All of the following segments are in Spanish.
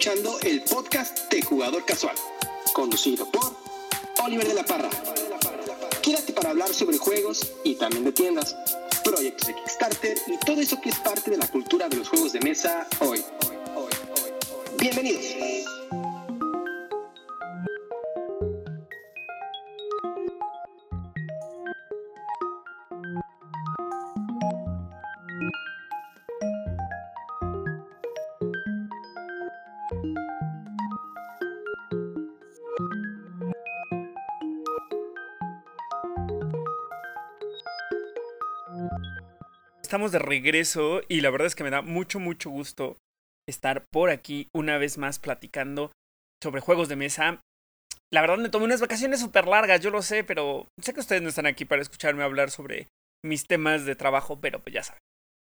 Escuchando el podcast de Jugador Casual, conducido por Oliver de la Parra. Quédate para hablar sobre juegos y también de tiendas, proyectos de Kickstarter y todo eso que es parte de la cultura de los juegos de mesa hoy. Bienvenidos. Estamos de regreso y la verdad es que me da mucho, mucho gusto estar por aquí una vez más platicando sobre juegos de mesa. La verdad me tomé unas vacaciones súper largas, yo lo sé, pero sé que ustedes no están aquí para escucharme hablar sobre mis temas de trabajo, pero pues ya saben,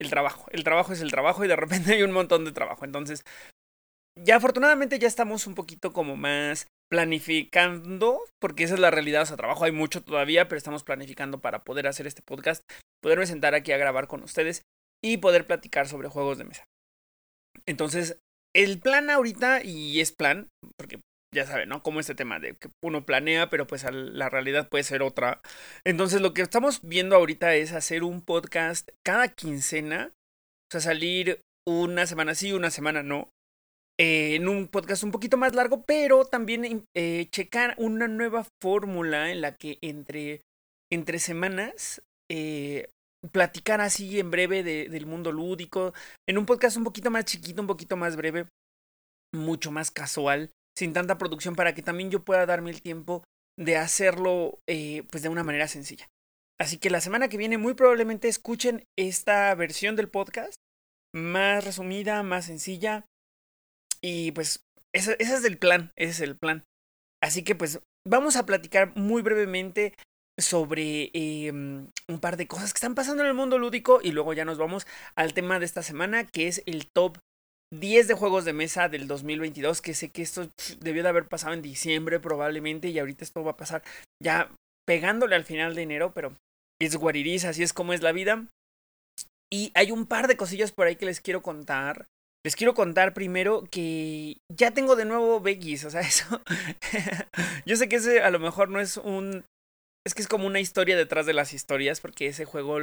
el trabajo, el trabajo es el trabajo y de repente hay un montón de trabajo. Entonces, ya afortunadamente ya estamos un poquito como más planificando, porque esa es la realidad, o sea, trabajo hay mucho todavía, pero estamos planificando para poder hacer este podcast, poderme sentar aquí a grabar con ustedes y poder platicar sobre juegos de mesa. Entonces, el plan ahorita, y es plan, porque ya saben, ¿no? Como este tema de que uno planea, pero pues la realidad puede ser otra. Entonces, lo que estamos viendo ahorita es hacer un podcast cada quincena, o sea, salir una semana sí, una semana no, eh, en un podcast un poquito más largo, pero también eh, checar una nueva fórmula en la que entre, entre semanas eh, platicar así en breve de, del mundo lúdico, en un podcast un poquito más chiquito, un poquito más breve, mucho más casual, sin tanta producción, para que también yo pueda darme el tiempo de hacerlo pues de una manera sencilla. Así que la semana que viene muy probablemente escuchen esta versión del podcast, más resumida, más sencilla, y pues ese, es el plan, ese es el plan. Así que pues vamos a platicar muy brevemente sobre em, un par de cosas que están pasando en el mundo lúdico y luego ya nos vamos al tema de esta semana que es el top 10 de juegos de mesa del 2022 que sé que esto debió de haber pasado en diciembre probablemente y ahorita esto va a pasar ya pegándole al final de enero pero es guariris, así es como es la vida y hay un par de cosillas por ahí que les quiero contar les quiero contar primero que ya tengo de nuevo Veggies, o sea, eso. Yo sé que ese a lo mejor no es un. Es que es como una historia detrás de las historias, porque ese juego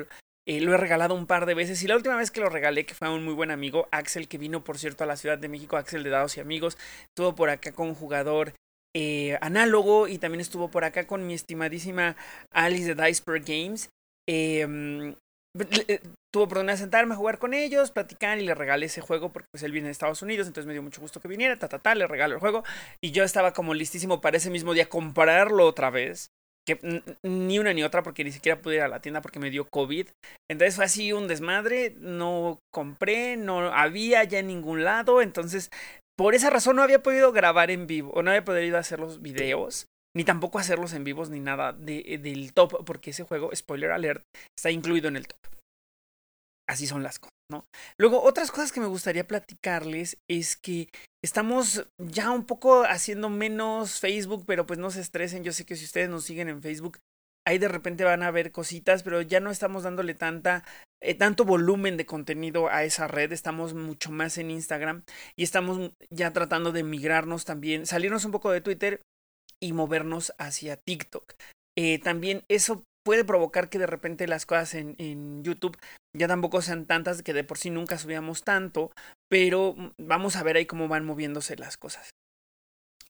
eh, lo he regalado un par de veces. Y la última vez que lo regalé, que fue a un muy buen amigo, Axel, que vino por cierto a la Ciudad de México, Axel de Dados y Amigos, estuvo por acá con un jugador eh, análogo y también estuvo por acá con mi estimadísima Alice de Diceberg Games. Eh, tuvo oportunidad de sentarme a jugar con ellos, platicar y le regalé ese juego porque pues él viene de Estados Unidos, entonces me dio mucho gusto que viniera, ta, ta, ta, le regalo el juego. Y yo estaba como listísimo para ese mismo día comprarlo otra vez, que ni una ni otra porque ni siquiera pude ir a la tienda porque me dio COVID, entonces fue así un desmadre, no compré, no había ya en ningún lado, entonces por esa razón no había podido grabar en vivo o no había podido hacer los videos ni tampoco hacerlos en vivos ni nada de, del top, porque ese juego, spoiler alert, está incluido en el top. Así son las cosas, ¿no? Luego, otras cosas que me gustaría platicarles es que estamos ya un poco haciendo menos Facebook, pero pues no se estresen. Yo sé que si ustedes nos siguen en Facebook, ahí de repente van a ver cositas, pero ya no estamos dándole tanta, eh, tanto volumen de contenido a esa red, estamos mucho más en Instagram y estamos ya tratando de migrarnos también, salirnos un poco de Twitter y movernos hacia TikTok. Eh, también eso puede provocar que de repente las cosas en, en, YouTube ya tampoco sean tantas que de por sí nunca subíamos tanto, pero vamos a ver ahí cómo van moviéndose las cosas.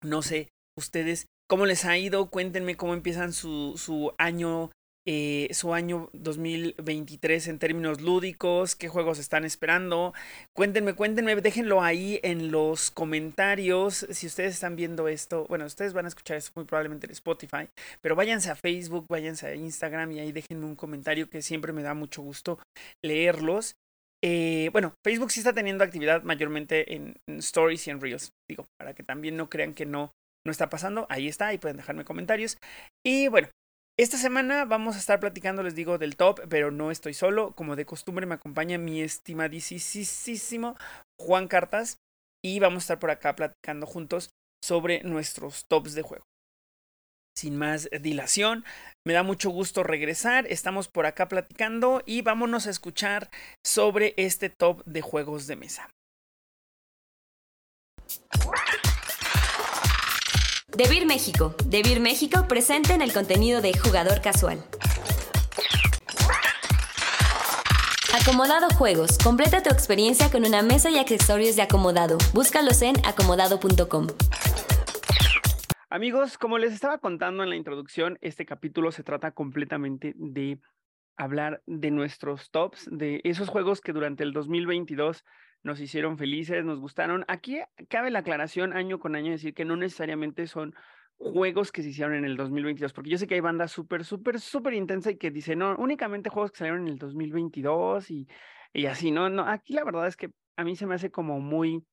No sé, ustedes, ¿cómo les ha ido? Cuéntenme cómo empiezan su, su año eh, su año 2023 en términos lúdicos, qué juegos están esperando. Cuéntenme, cuéntenme, déjenlo ahí en los comentarios. Si ustedes están viendo esto, bueno, ustedes van a escuchar esto muy probablemente en Spotify, pero váyanse a Facebook, váyanse a Instagram y ahí déjenme un comentario que siempre me da mucho gusto leerlos. Eh, bueno, Facebook sí está teniendo actividad mayormente en, Stories y en Reels, digo, para que también no crean que no, no está pasando. Ahí está, ahí pueden dejarme comentarios. Y bueno, esta semana vamos a estar platicando, les digo, del top, pero no estoy solo. Como de costumbre me acompaña mi estimadísimo Juan Cartas y vamos a estar por acá platicando juntos sobre nuestros tops de juego. Sin más dilación, me da mucho gusto regresar, estamos por acá platicando y vámonos a escuchar sobre este top de juegos de mesa. Debir México. Debir México presente en el contenido de Jugador Casual. Acomodado Juegos. Completa tu experiencia con una mesa y accesorios de acomodado. Búscalos en acomodado.com. Amigos, como les estaba contando en la introducción, este capítulo se trata completamente de hablar de nuestros tops, de esos juegos que durante el 2022 nos hicieron felices, nos gustaron. Aquí cabe la aclaración año con año decir que no necesariamente son juegos que se hicieron en el 2022, porque yo sé que hay bandas súper, súper, súper intensa y que dicen, no, únicamente juegos que salieron en el 2022 y, y así, ¿no? No, aquí la verdad es que a mí se me hace como muy,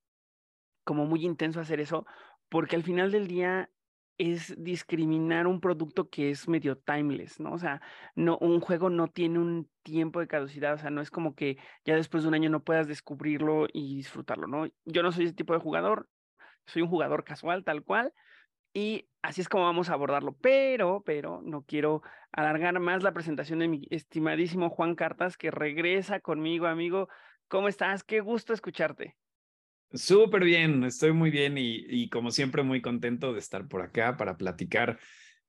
como muy intenso hacer eso, porque al final del día es discriminar un producto que es medio timeless, ¿no? O sea, no, un juego no tiene un tiempo de caducidad, o sea, no es como que ya después de un año no puedas descubrirlo y disfrutarlo, ¿no? Yo no soy ese tipo de jugador, soy un jugador casual, tal cual, y así es como vamos a abordarlo, pero, pero no quiero alargar más la presentación de mi estimadísimo Juan Cartas, que regresa conmigo, amigo. ¿Cómo estás? Qué gusto escucharte. Súper bien, estoy muy bien y, como siempre muy contento de estar por acá para platicar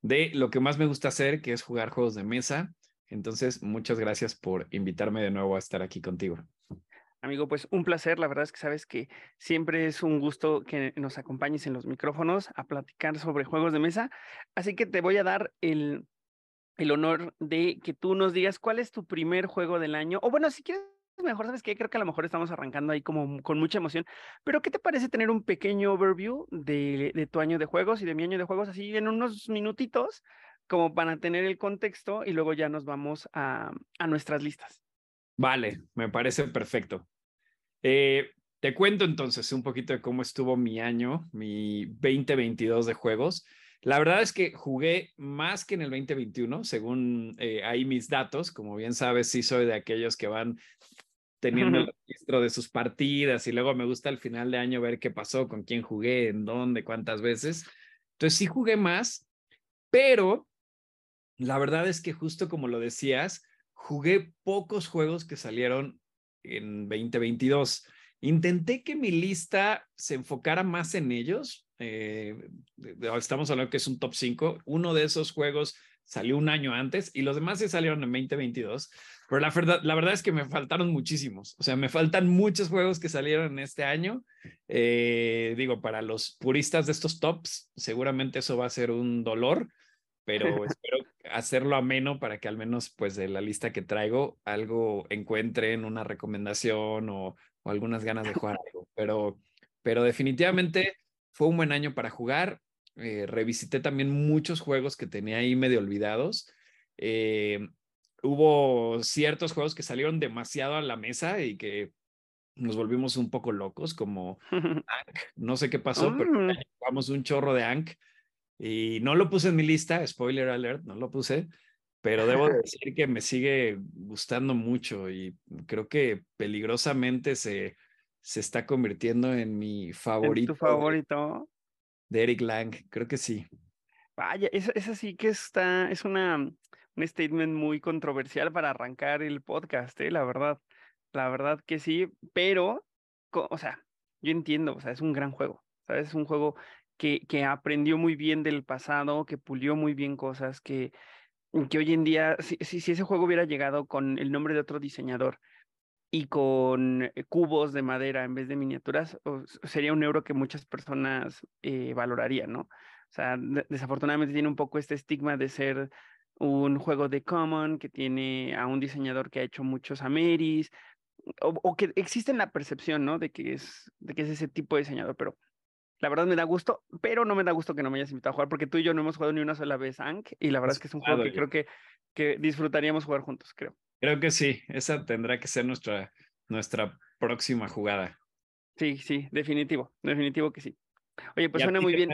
de lo que más me gusta hacer, que es jugar juegos de mesa. Entonces, muchas gracias por invitarme de nuevo a estar aquí contigo. Amigo, pues un placer. La verdad es que sabes que siempre es un gusto que nos acompañes en los micrófonos a platicar sobre juegos de mesa. Así que te voy a dar el, el honor de que tú nos digas cuál es tu primer juego del año. O bueno, si quieres mejor, ¿sabes qué? Creo que a lo mejor estamos arrancando ahí como con mucha emoción, pero ¿qué te parece tener un pequeño overview de, de tu año de juegos y de mi año de juegos así en unos minutitos, como para tener el contexto y luego ya nos vamos a, a nuestras listas? Vale, me parece perfecto. Eh, te cuento entonces un poquito de cómo estuvo mi año, mi 2022 de juegos. La verdad es que jugué más que en el 2021, según eh, ahí mis datos. Como bien sabes, sí soy de aquellos que van teniendo el registro de sus partidas y luego me gusta al final de año ver qué pasó, con quién jugué, en dónde, cuántas veces. Entonces sí jugué más, pero la verdad es que justo como lo decías, jugué pocos juegos que salieron en 2022. Intenté que mi lista se enfocara más en ellos. Eh, estamos hablando que es un top 5. Uno de esos juegos salió un año antes y los demás se salieron en 2022. Pero la verdad, la verdad es que me faltaron muchísimos. O sea, me faltan muchos juegos que salieron este año. Eh, digo, para los puristas de estos tops, seguramente eso va a ser un dolor, pero espero hacerlo ameno para que al menos, pues, de la lista que traigo, algo encuentren, una recomendación o, o algunas ganas de jugar algo. Pero, pero definitivamente fue un buen año para jugar. Eh, revisité también muchos juegos que tenía ahí medio olvidados. Eh, hubo ciertos juegos que salieron demasiado a la mesa y que nos volvimos un poco locos, como Ankh. No sé qué pasó, pero mm. jugamos un chorro de Ankh y no lo puse en mi lista, spoiler alert, no lo puse, pero debo decir que me sigue gustando mucho y creo que peligrosamente se, se está convirtiendo en mi favorito. ¿Tu favorito? De, Eric Lang, creo que sí. Vaya, esa, esa sí que está, es una, un statement muy controversial para arrancar el podcast, ¿eh? la verdad. La verdad que sí, pero, o sea, yo entiendo, o sea, es un gran juego, ¿sabes? Es un juego que, que aprendió muy bien del pasado, que pulió muy bien cosas, que, que hoy en día, si, si, ese juego hubiera llegado con el nombre de otro diseñador y con eh, cubos de madera en vez de miniaturas, sería un euro que muchas personas eh, valorarían, ¿no? O sea, desafortunadamente tiene un poco este estigma de ser un juego de Common que tiene a un diseñador que ha hecho muchos Ameris, o, que existe la percepción, ¿no? De que, es, de que es ese tipo de diseñador, pero la verdad me da gusto, pero no me da gusto que no me hayas invitado a jugar, porque tú y yo no hemos jugado ni una sola vez Ankh, y la verdad es que es un juego que creo que, que disfrutaríamos jugar juntos, creo. Creo que sí, esa tendrá que ser nuestra, nuestra próxima jugada. Sí, sí, definitivo, definitivo que sí. Oye, pues suena muy bien.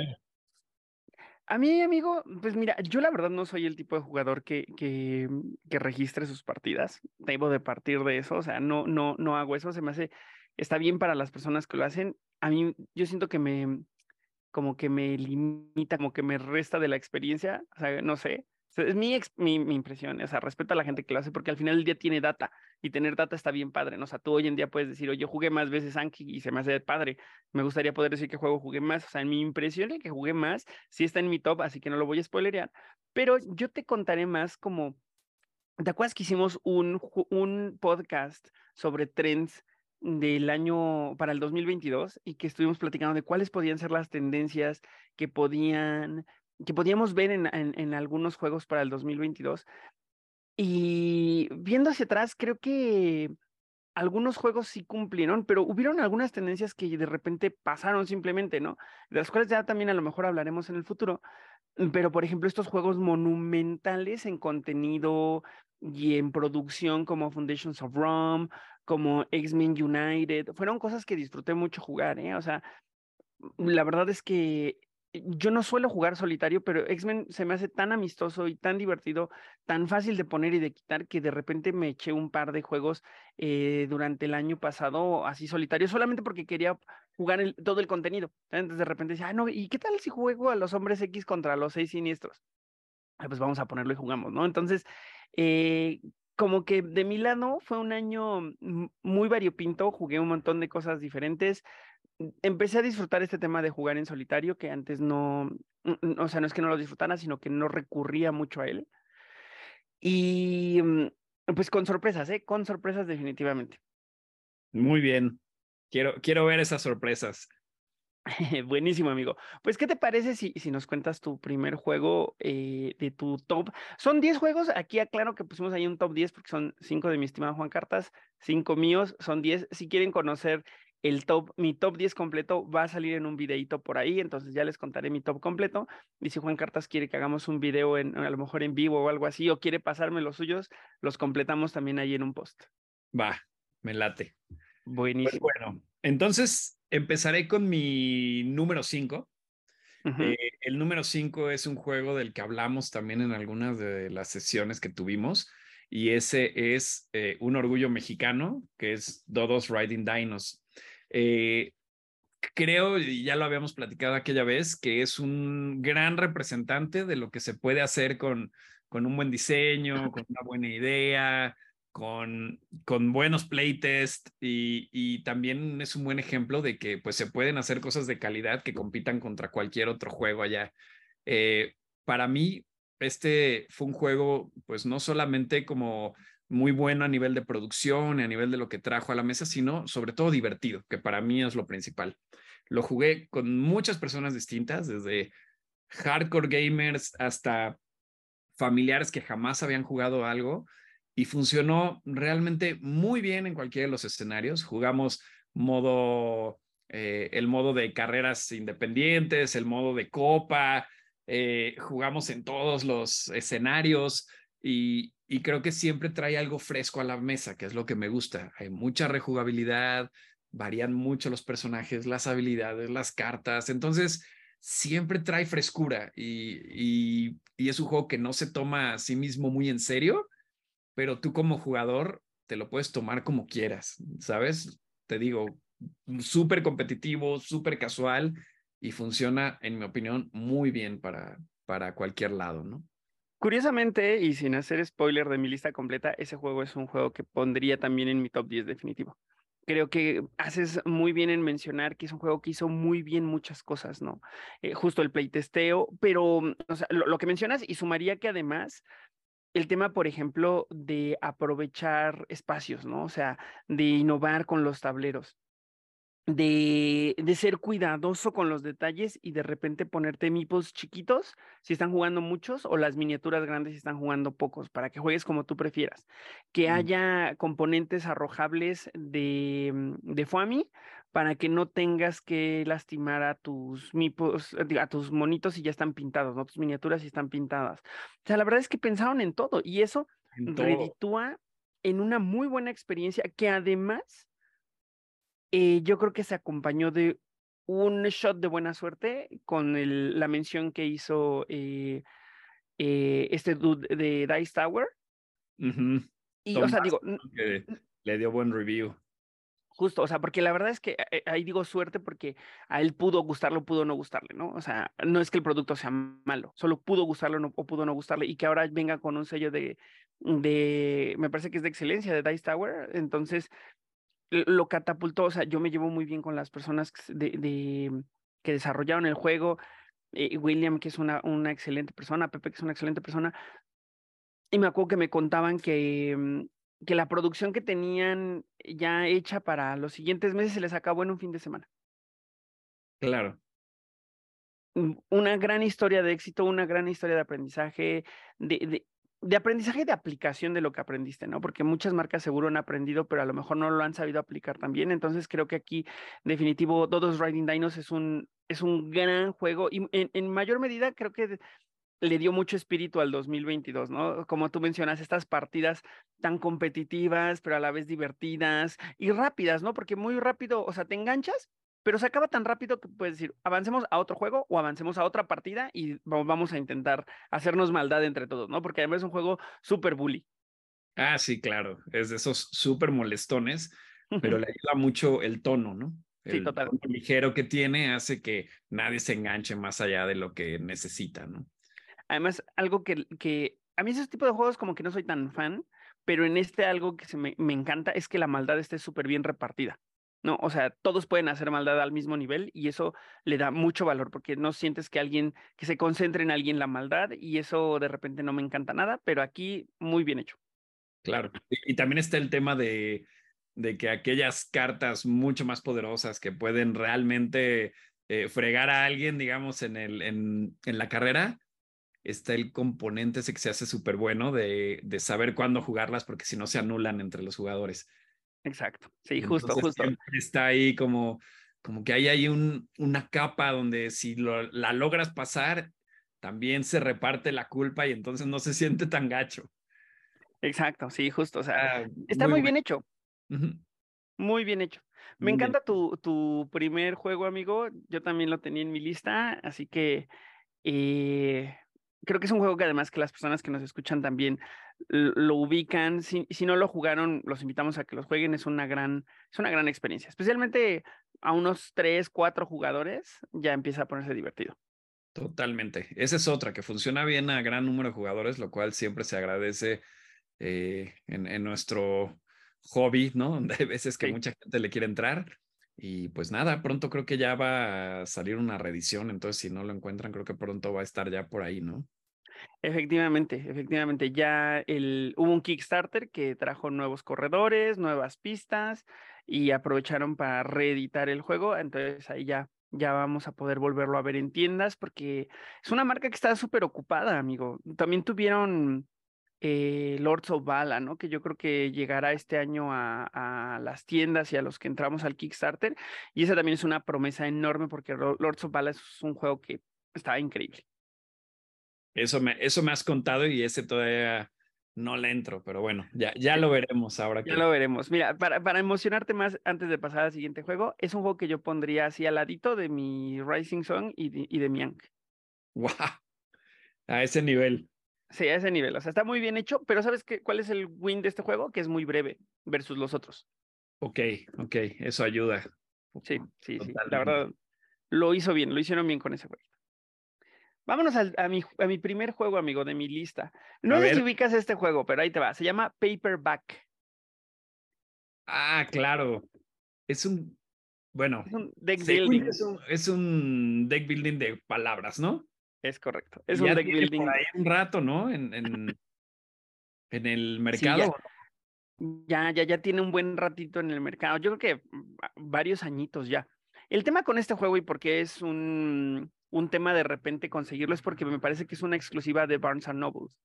A mí, amigo, pues mira, yo la verdad no soy el tipo de jugador que, que, que registre sus partidas. Debo de partir de eso, o sea, no, no, no hago eso. Se me hace, está bien para las personas que lo hacen. A mí, yo siento que me, como que me limita, como que me resta de la experiencia. O sea, no sé, Es mi, mi, mi, impresión, o sea, respeto a la gente que lo hace porque al final del día tiene data y tener data está bien padre, ¿no? O sea, tú hoy en día puedes decir, oye, jugué más veces Anki y se me hace padre, me gustaría poder decir que juego jugué más, o sea, en mi impresión de que jugué más, sí está en mi top, así que no lo voy a spoilerear, pero yo te contaré más como, ¿te acuerdas que hicimos un, un podcast sobre trends del año para el 2022 y que estuvimos platicando de cuáles podían ser las tendencias que podían que podíamos ver en, en, algunos juegos para el 2022. Y viendo hacia atrás, creo que algunos juegos sí cumplieron, pero hubieron algunas tendencias que de repente pasaron simplemente, ¿no? De las cuales ya también a lo mejor hablaremos en el futuro. Pero, por ejemplo, estos juegos monumentales en contenido y en producción como Foundations of Rome, como X-Men United, fueron cosas que disfruté mucho jugar, ¿eh? O sea, la verdad es que yo no suelo jugar solitario, pero X-Men se me hace tan amistoso y tan divertido, tan fácil de poner y de quitar, que de repente me eché un par de juegos eh, durante el año pasado así solitario, solamente porque quería jugar todo el contenido. Entonces de repente decía, ah, no, ¿y qué tal si juego a los hombres X contra los seis siniestros? Ah, pues vamos a ponerlo y jugamos, ¿no? Entonces, eh, como que de mi lado fue un año muy variopinto, jugué un montón de cosas diferentes empecé a disfrutar este tema de jugar en solitario, que antes no, o sea, no es que no lo disfrutara, sino que no recurría mucho a él. Y mm, pues con sorpresas, ¿eh? Con sorpresas definitivamente. Muy bien. Quiero, quiero ver esas sorpresas. Buenísimo, amigo. Pues, ¿qué te parece si, si nos cuentas tu primer juego eh, de tu top? Son 10 juegos. Aquí aclaro que pusimos ahí un top 10 porque son 5 de mi estimado Juan Cartas, 5 míos, son 10. Si quieren conocer el top, mi top 10 completo va a salir en un videito por ahí, entonces ya les contaré mi top completo. Y si Juan Cartas quiere que hagamos un video en, a lo mejor en vivo o algo así, o quiere pasarme los suyos, los completamos también ahí en un post. Va, me late. Pues Buenísimo. bueno, entonces empezaré con mi número 5. Eh, el número 5 es un juego del que hablamos también en algunas de las sesiones que tuvimos y ese es eh, un orgullo mexicano que es Dodos Riding Dinos. Eh, creo, y ya lo habíamos platicado aquella vez, que es un gran representante de lo que se puede hacer con, con un buen diseño, con una buena idea, con, con buenos playtest y, y también es un buen ejemplo de que pues se pueden hacer cosas de calidad que compitan contra cualquier otro juego allá. Eh, para mí, este fue un juego pues no solamente como muy bueno a nivel de producción y a nivel de lo que trajo a la mesa, sino sobre todo divertido, que para mí es lo principal. Lo jugué con muchas personas distintas, desde hardcore gamers hasta familiares que jamás habían jugado algo y funcionó realmente muy bien en cualquiera de los escenarios. Jugamos modo, eh, el modo de carreras independientes, el modo de copa, eh, jugamos en todos los escenarios y, y creo que siempre trae algo fresco a la mesa, que es lo que me gusta. Hay mucha rejugabilidad, varían mucho los personajes, las habilidades, las cartas, entonces siempre trae frescura y, y, es un juego que no se toma a sí mismo muy en serio, pero tú como jugador te lo puedes tomar como quieras, ¿sabes? Te digo, súper competitivo, súper casual y funciona, en mi opinión, muy bien para, para cualquier lado, ¿no? Curiosamente, y sin hacer spoiler de mi lista completa, ese juego es un juego que pondría también en mi top 10 definitivo. Creo que haces muy bien en mencionar que es un juego que hizo muy bien muchas cosas, ¿no? Eh, justo el playtesteo, pero mm, o sea, lo, que mencionas y sumaría que además el tema, por ejemplo, de aprovechar espacios, ¿no? O sea, de innovar con los tableros de, de, ser cuidadoso con los detalles y de repente ponerte mipos chiquitos si están jugando muchos o las miniaturas grandes si están jugando pocos, para que juegues como tú prefieras. Que haya componentes arrojables de, mm, de FOAMI para que no tengas que lastimar a tus mipos, a tus monitos si ya están pintados, ¿no? Tus miniaturas si están pintadas. O sea, la verdad es que pensaron en todo y eso reditúa en una muy buena experiencia que además eh, yo creo que se acompañó de un shot de buena suerte con el, la mención que hizo eh, eh, este dude de Dice Tower. Y, o sea, digo. le dio buen review. Justo, o sea, porque la verdad es que eh, ahí digo suerte porque a él pudo gustarlo, pudo no gustarle, ¿no? O sea, no es que el producto sea malo, solo pudo gustarlo no, o pudo no gustarle y que ahora venga con un sello de, de, me parece que es de excelencia, de Dice Tower, entonces lo catapultó, o sea, yo me llevo muy bien con las personas de, de que desarrollaron el juego, eh, William, que es una, una excelente persona, Pepe, que es una excelente persona, y me acuerdo que me contaban que mm, que la producción que tenían ya hecha para los siguientes meses se les acabó en un fin de semana. Claro. Mm, una gran historia de éxito, una gran historia de aprendizaje, de, de, de, aprendizaje de aplicación de lo que aprendiste, ¿no? Porque muchas marcas seguro han aprendido, pero a lo mejor no lo han sabido aplicar también. Entonces creo que aquí, definitivo, Dodos Riding Dinos es un, es un gran juego y en, en mayor medida creo que le dio mucho espíritu al 2022, ¿no? Como tú mencionas, estas partidas tan competitivas, pero a la vez divertidas y rápidas, ¿no? Porque muy rápido, o sea, te enganchas, pero se acaba tan rápido que puedes decir, avancemos a otro juego o avancemos a otra partida y vamos a intentar hacernos maldad entre todos, ¿no? Porque además es un juego súper bully. Ah, sí, claro, es de esos súper molestones, pero le ayuda mucho el tono, ¿no? El sí, total. tono ligero que tiene hace que nadie se enganche más allá de lo que necesita, ¿no? Además, algo que, que a mí ese tipo de juegos como que no soy tan fan, pero en este algo que se me, me encanta es que la maldad esté súper bien repartida. No, o sea, todos pueden hacer maldad al mismo nivel y eso le da mucho valor porque no sientes que alguien, que se concentre en alguien la maldad y eso de repente no me encanta nada, pero aquí muy bien hecho. Claro, y, también está el tema de, de que aquellas cartas mucho más poderosas que pueden realmente eh, fregar a alguien, digamos, en, el, en, en la carrera, está el componente ese que se hace súper bueno de, de, saber cuándo jugarlas porque si no se anulan entre los jugadores. Exacto, sí, justo, justo. Está ahí como, como que hay ahí un, una capa donde si lo, la logras pasar, también se reparte la culpa y entonces no se siente tan gacho. Exacto, sí, justo. O sea, ah, está muy, muy bien hecho. Uh -huh. Muy bien hecho. Me muy encanta. Tu, tu primer juego, amigo. Yo también lo tenía en mi lista, así que eh, creo que es un juego que además que las personas que nos escuchan también lo ubican. Si, si, no lo jugaron, los invitamos a que los jueguen. Es una gran, es una gran experiencia. Especialmente a unos tres, cuatro jugadores, ya empieza a ponerse divertido. Totalmente. Esa es otra, que funciona bien a gran número de jugadores, lo cual siempre se agradece eh, en, en, nuestro hobby, ¿no? Donde hay veces que sí. mucha gente le quiere entrar. Y pues nada, pronto creo que ya va a salir una reedición, entonces si no lo encuentran, creo que pronto va a estar ya por ahí, ¿no? Efectivamente, efectivamente, ya hubo un Kickstarter que trajo nuevos corredores, nuevas pistas y aprovecharon para reeditar el juego, entonces ahí ya, ya vamos a poder volverlo a ver en tiendas porque es una marca que está súper ocupada, amigo. También tuvieron eh, Lords of Bala, ¿no? Que yo creo que llegará este año a, a, las tiendas y a los que entramos al Kickstarter. Y esa también es una promesa enorme porque Lords of Bala es un juego que está increíble. Eso me, eso me has contado y ese todavía no le entro, pero bueno, ya, ya lo veremos ahora. Que... Ya lo veremos. Mira, para, para emocionarte más antes de pasar al siguiente juego, es un juego que yo pondría así al ladito de mi Rising Song y de, y de mi Ankh. ¡Wow! A ese nivel. Sí, a ese nivel. O sea, está muy bien hecho, pero ¿sabes qué, cuál es el win de este juego? Que es muy breve versus los otros. Ok, ok, eso ayuda. Sí, sí, Totalmente. sí. La verdad, lo hizo bien, lo hicieron bien con ese juego. Vámonos a, a, mi, a mi primer juego, amigo, de mi lista. No a sé ver. si ubicas este juego, pero ahí te va. Se llama Paperback. Ah, claro. Es un, bueno, es un deck building. Es un, es un deck building de palabras, ¿no? Es correcto. Es un deck building. Por ahí un rato, ¿no? En, en, en el mercado. Sí, ya, ya, ya, ya tiene un buen ratito en el mercado. Yo creo que varios añitos ya. El tema con este juego y por qué es un, un tema de repente conseguirlo es porque me parece que es una exclusiva de Barnes Nobles.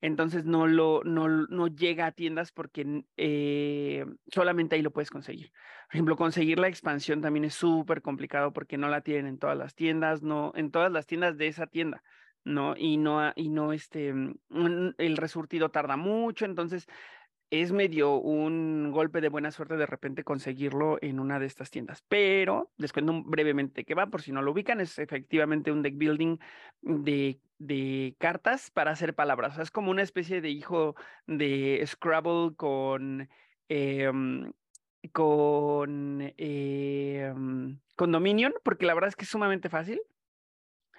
Entonces no lo no, no llega a tiendas porque eh, solamente ahí lo puedes conseguir. Por ejemplo, conseguir la expansión también es súper complicado porque no la tienen en todas las tiendas, no en todas las tiendas de esa tienda, no y no y no este el resurtido tarda mucho, entonces es medio un golpe de buena suerte de repente conseguirlo en una de estas tiendas. Pero les cuento brevemente qué va, por si no lo ubican, es efectivamente un deck building de, de cartas para hacer palabras. O sea, es como una especie de hijo de Scrabble con, eh, con, eh, mm, con Dominion, porque la verdad es que es sumamente fácil.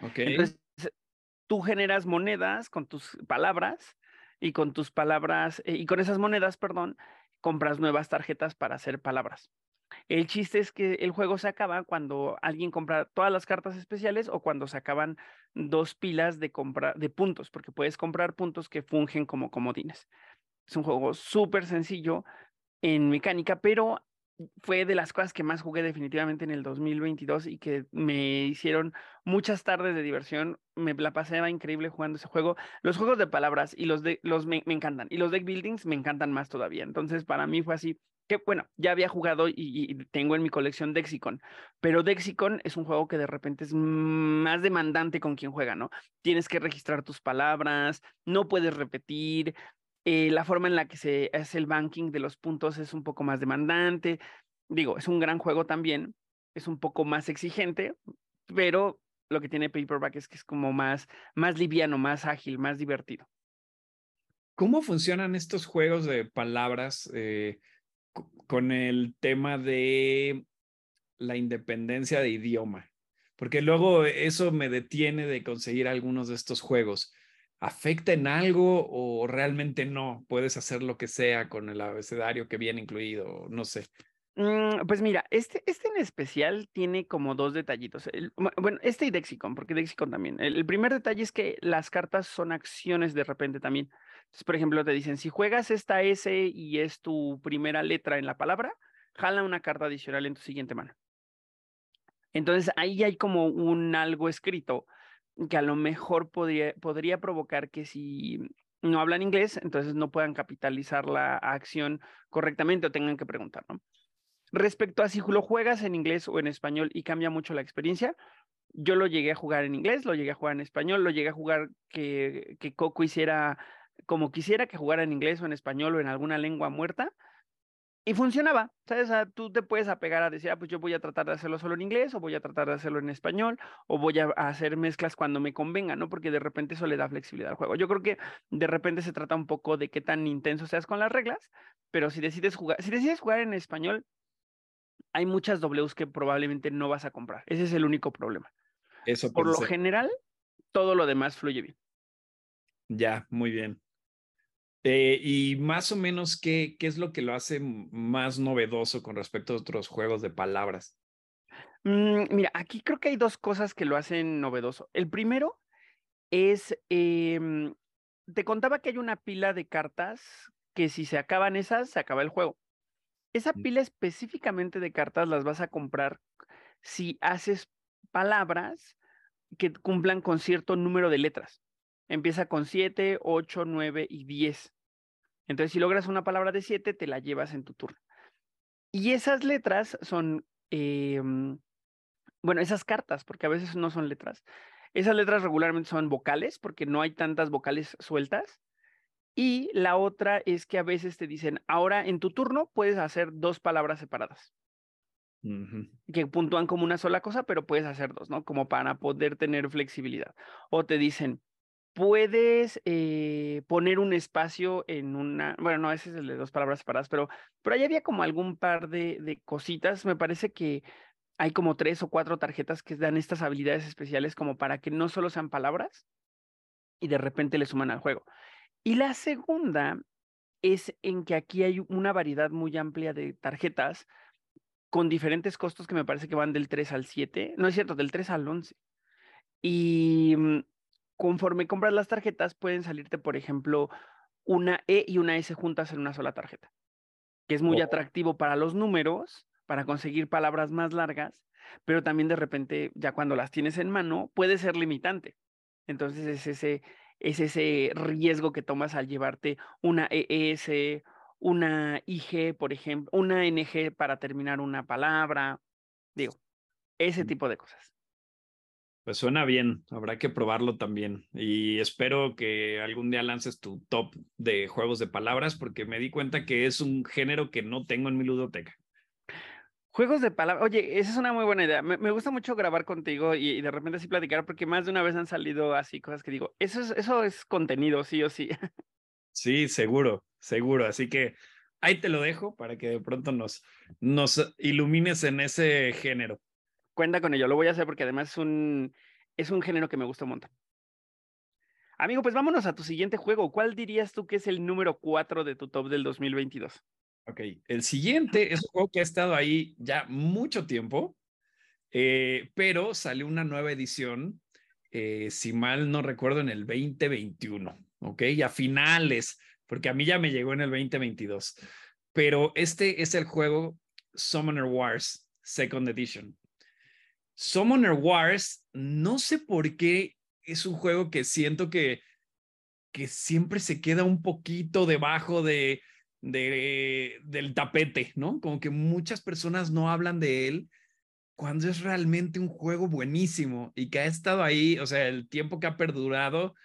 Ok. Entonces, tú generas monedas con tus palabras y con tus palabras, eh, y con esas monedas, perdón, compras nuevas tarjetas para hacer palabras. El chiste es que el juego se acaba cuando alguien compra todas las cartas especiales o cuando se acaban dos pilas de compra de puntos, porque puedes comprar puntos que fungen como comodines. Es un juego súper sencillo en mecánica, pero fue de las cosas que más jugué definitivamente en el 2022 y que me hicieron muchas tardes de diversión. Me la pasé increíble jugando ese juego. Los juegos de palabras y los de los me, me encantan y los deck buildings me encantan más todavía. Entonces, para mí fue así que bueno, ya había jugado y, y, tengo en mi colección Dexicon, pero Dexicon es un juego que de repente es más demandante con quien juega, ¿no? Tienes que registrar tus palabras, no puedes repetir, eh, la forma en la que se hace el banking de los puntos es un poco más demandante. Digo, es un gran juego también, es un poco más exigente, pero lo que tiene Paperback es que es como más, más liviano, más ágil, más divertido. ¿Cómo funcionan estos juegos de palabras eh, con el tema de la independencia de idioma? Porque luego eso me detiene de conseguir algunos de estos juegos. ¿Afecta en algo o realmente no? Puedes hacer lo que sea con el abecedario que viene incluido, no sé. Mm, pues mira, este, este en especial tiene como dos detallitos. El, bueno, este y Dexicon, porque Dexicon también. El, primer detalle es que las cartas son acciones de repente también. Por ejemplo, te dicen, si juegas esta S y es tu primera letra en la palabra, jala una carta adicional en tu siguiente mano. Entonces, ahí hay como un algo escrito que a lo mejor podría, podría provocar que si no hablan inglés, entonces no puedan capitalizar la acción correctamente o tengan que preguntar, ¿no? Respecto a si lo juegas en inglés o en español y cambia mucho la experiencia, yo lo llegué a jugar en inglés, lo llegué a jugar en español, lo llegué a jugar que, que Coco hiciera como quisiera que jugara en inglés o en español o en alguna lengua muerta, y funcionaba, ¿sabes? O sea, tú te puedes apegar a decir, ah, pues yo voy a tratar de hacerlo solo en inglés, o voy a tratar de hacerlo en español, o voy a hacer mezclas cuando me convenga, ¿no? Porque de repente eso le da flexibilidad al juego. Yo creo que de repente se trata un poco de qué tan intenso seas con las reglas, pero si decides jugar, si decides jugar en español, hay muchas Ws que probablemente no vas a comprar. Ese es el único problema. Eso Por lo general, todo lo demás fluye bien. Ya, muy bien. Eh, y más o menos, ¿qué, ¿qué es lo que lo hace más novedoso con respecto a otros juegos de palabras? Mm, mira, aquí creo que hay dos cosas que lo hacen novedoso. El primero es, eh, te contaba que hay una pila de cartas que si se acaban esas, se acaba el juego. Esa pila específicamente de cartas las vas a comprar si haces palabras que cumplan con cierto número de letras. Empieza con 7, 8, 9 y 10. Entonces, si logras una palabra de 7, te la llevas en tu turno. Y esas letras son, eh, bueno, esas cartas, porque a veces no son letras. Esas letras regularmente son vocales, porque no hay tantas vocales sueltas. Y la otra es que a veces te dicen, ahora en tu turno puedes hacer dos palabras separadas. Uh -huh. Que puntúan como una sola cosa, pero puedes hacer dos, ¿no? Como para poder tener flexibilidad. O te dicen, puedes eh, poner un espacio en una, bueno, no, ese es el de dos palabras separadas, pero, pero ahí había como algún par de, de cositas. Me parece que hay como tres o cuatro tarjetas que dan estas habilidades especiales como para que no solo sean palabras y de repente le suman al juego. Y la segunda es en que aquí hay una variedad muy amplia de tarjetas con diferentes costos que me parece que van del 3 al 7, no es cierto, del 3 al 11. Y mm, conforme compras las tarjetas pueden salirte, por ejemplo, una E y una S juntas en una sola tarjeta, que es muy oh. atractivo para los números, para conseguir palabras más largas, pero también de repente, ya cuando las tienes en mano, puede ser limitante. Entonces es ese, es ese riesgo que tomas al llevarte una ES, una IG, por ejemplo, una NG para terminar una palabra, digo, ese tipo de cosas. Pues suena bien, habrá que probarlo también. Y espero que algún día lances tu top de juegos de palabras, porque me di cuenta que es un género que no tengo en mi ludoteca. Juegos de palabras. Oye, esa es una muy buena idea. Me, me gusta mucho grabar contigo y, y, de repente así platicar, porque más de una vez han salido así cosas que digo, eso es, eso es contenido, sí o sí. Sí, seguro, seguro. Así que ahí te lo dejo para que de pronto nos, nos ilumines en ese género. Cuenta con ello, lo voy a hacer porque además es un, es un género que me gusta un montón. Amigo, pues vámonos a tu siguiente juego. ¿Cuál dirías tú que es el número 4 de tu top del 2022? Ok, el siguiente es un juego que ha estado ahí ya mucho tiempo, eh, pero salió una nueva edición, eh, si mal no recuerdo, en el 2021, ok, a finales, porque a mí ya me llegó en el 2022. Pero este es el juego Summoner Wars Second Edition. Summoner Wars, no sé por qué es un juego que siento que, que siempre se queda un poquito debajo de, de, del tapete, ¿no? Como que muchas personas no hablan de él cuando es realmente un juego buenísimo y que ha estado ahí, o sea, el tiempo que ha perdurado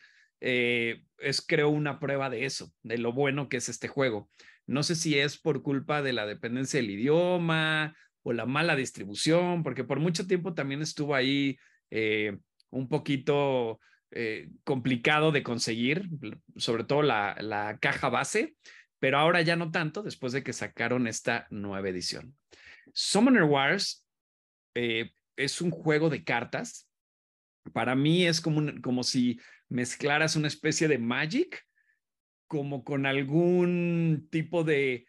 eh, es creo una prueba de eso, de lo bueno que es este juego. No sé si es por culpa de la dependencia del idioma o la mala distribución, porque por mucho tiempo también estuvo ahí eh, un poquito eh, complicado de conseguir, sobre todo la, la caja base, pero ahora ya no tanto después de que sacaron esta nueva edición. Summoner Wars eh, es un juego de cartas. Para mí es como, como si mezclaras una especie de Magic como con algún tipo de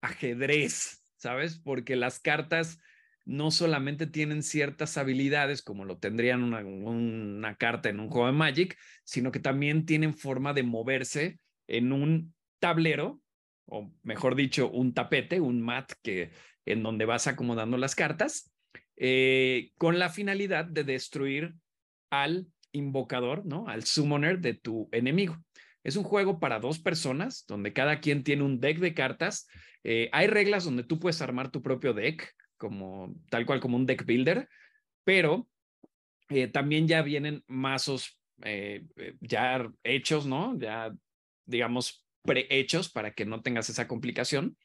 ajedrez, ¿sabes? Porque las cartas no solamente tienen ciertas habilidades como lo tendrían una, carta en un juego de Magic, sino que también tienen forma de moverse en un tablero, o mejor dicho, un tapete, un mat que, en donde vas acomodando las cartas, eh, con la finalidad de destruir al invocador, ¿no? Al summoner de tu enemigo. Es un juego para dos personas, donde cada quien tiene un deck de cartas. Eh, hay reglas donde tú puedes armar tu propio deck, como tal cual como un deck builder, pero eh, también ya vienen mazos eh, ya hechos, ¿no? Ya, digamos, prehechos para que no tengas esa complicación.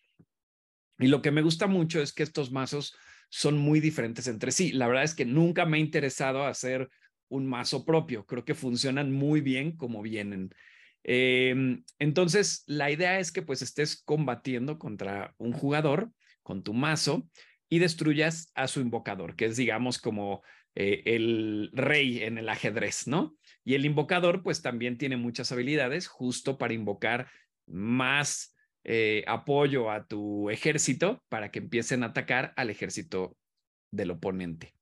Y lo que me gusta mucho es que estos mazos son muy diferentes entre sí. La verdad es que nunca me ha interesado hacer un mazo propio. Creo que funcionan muy bien como vienen. Em, entonces, la idea es que pues estés combatiendo contra un jugador con tu mazo y destruyas a su invocador, que es, digamos, como eh, el rey en el ajedrez, ¿no? Y el invocador, pues también tiene muchas habilidades justo para invocar más eh, apoyo a tu ejército para que empiecen a atacar al ejército del oponente.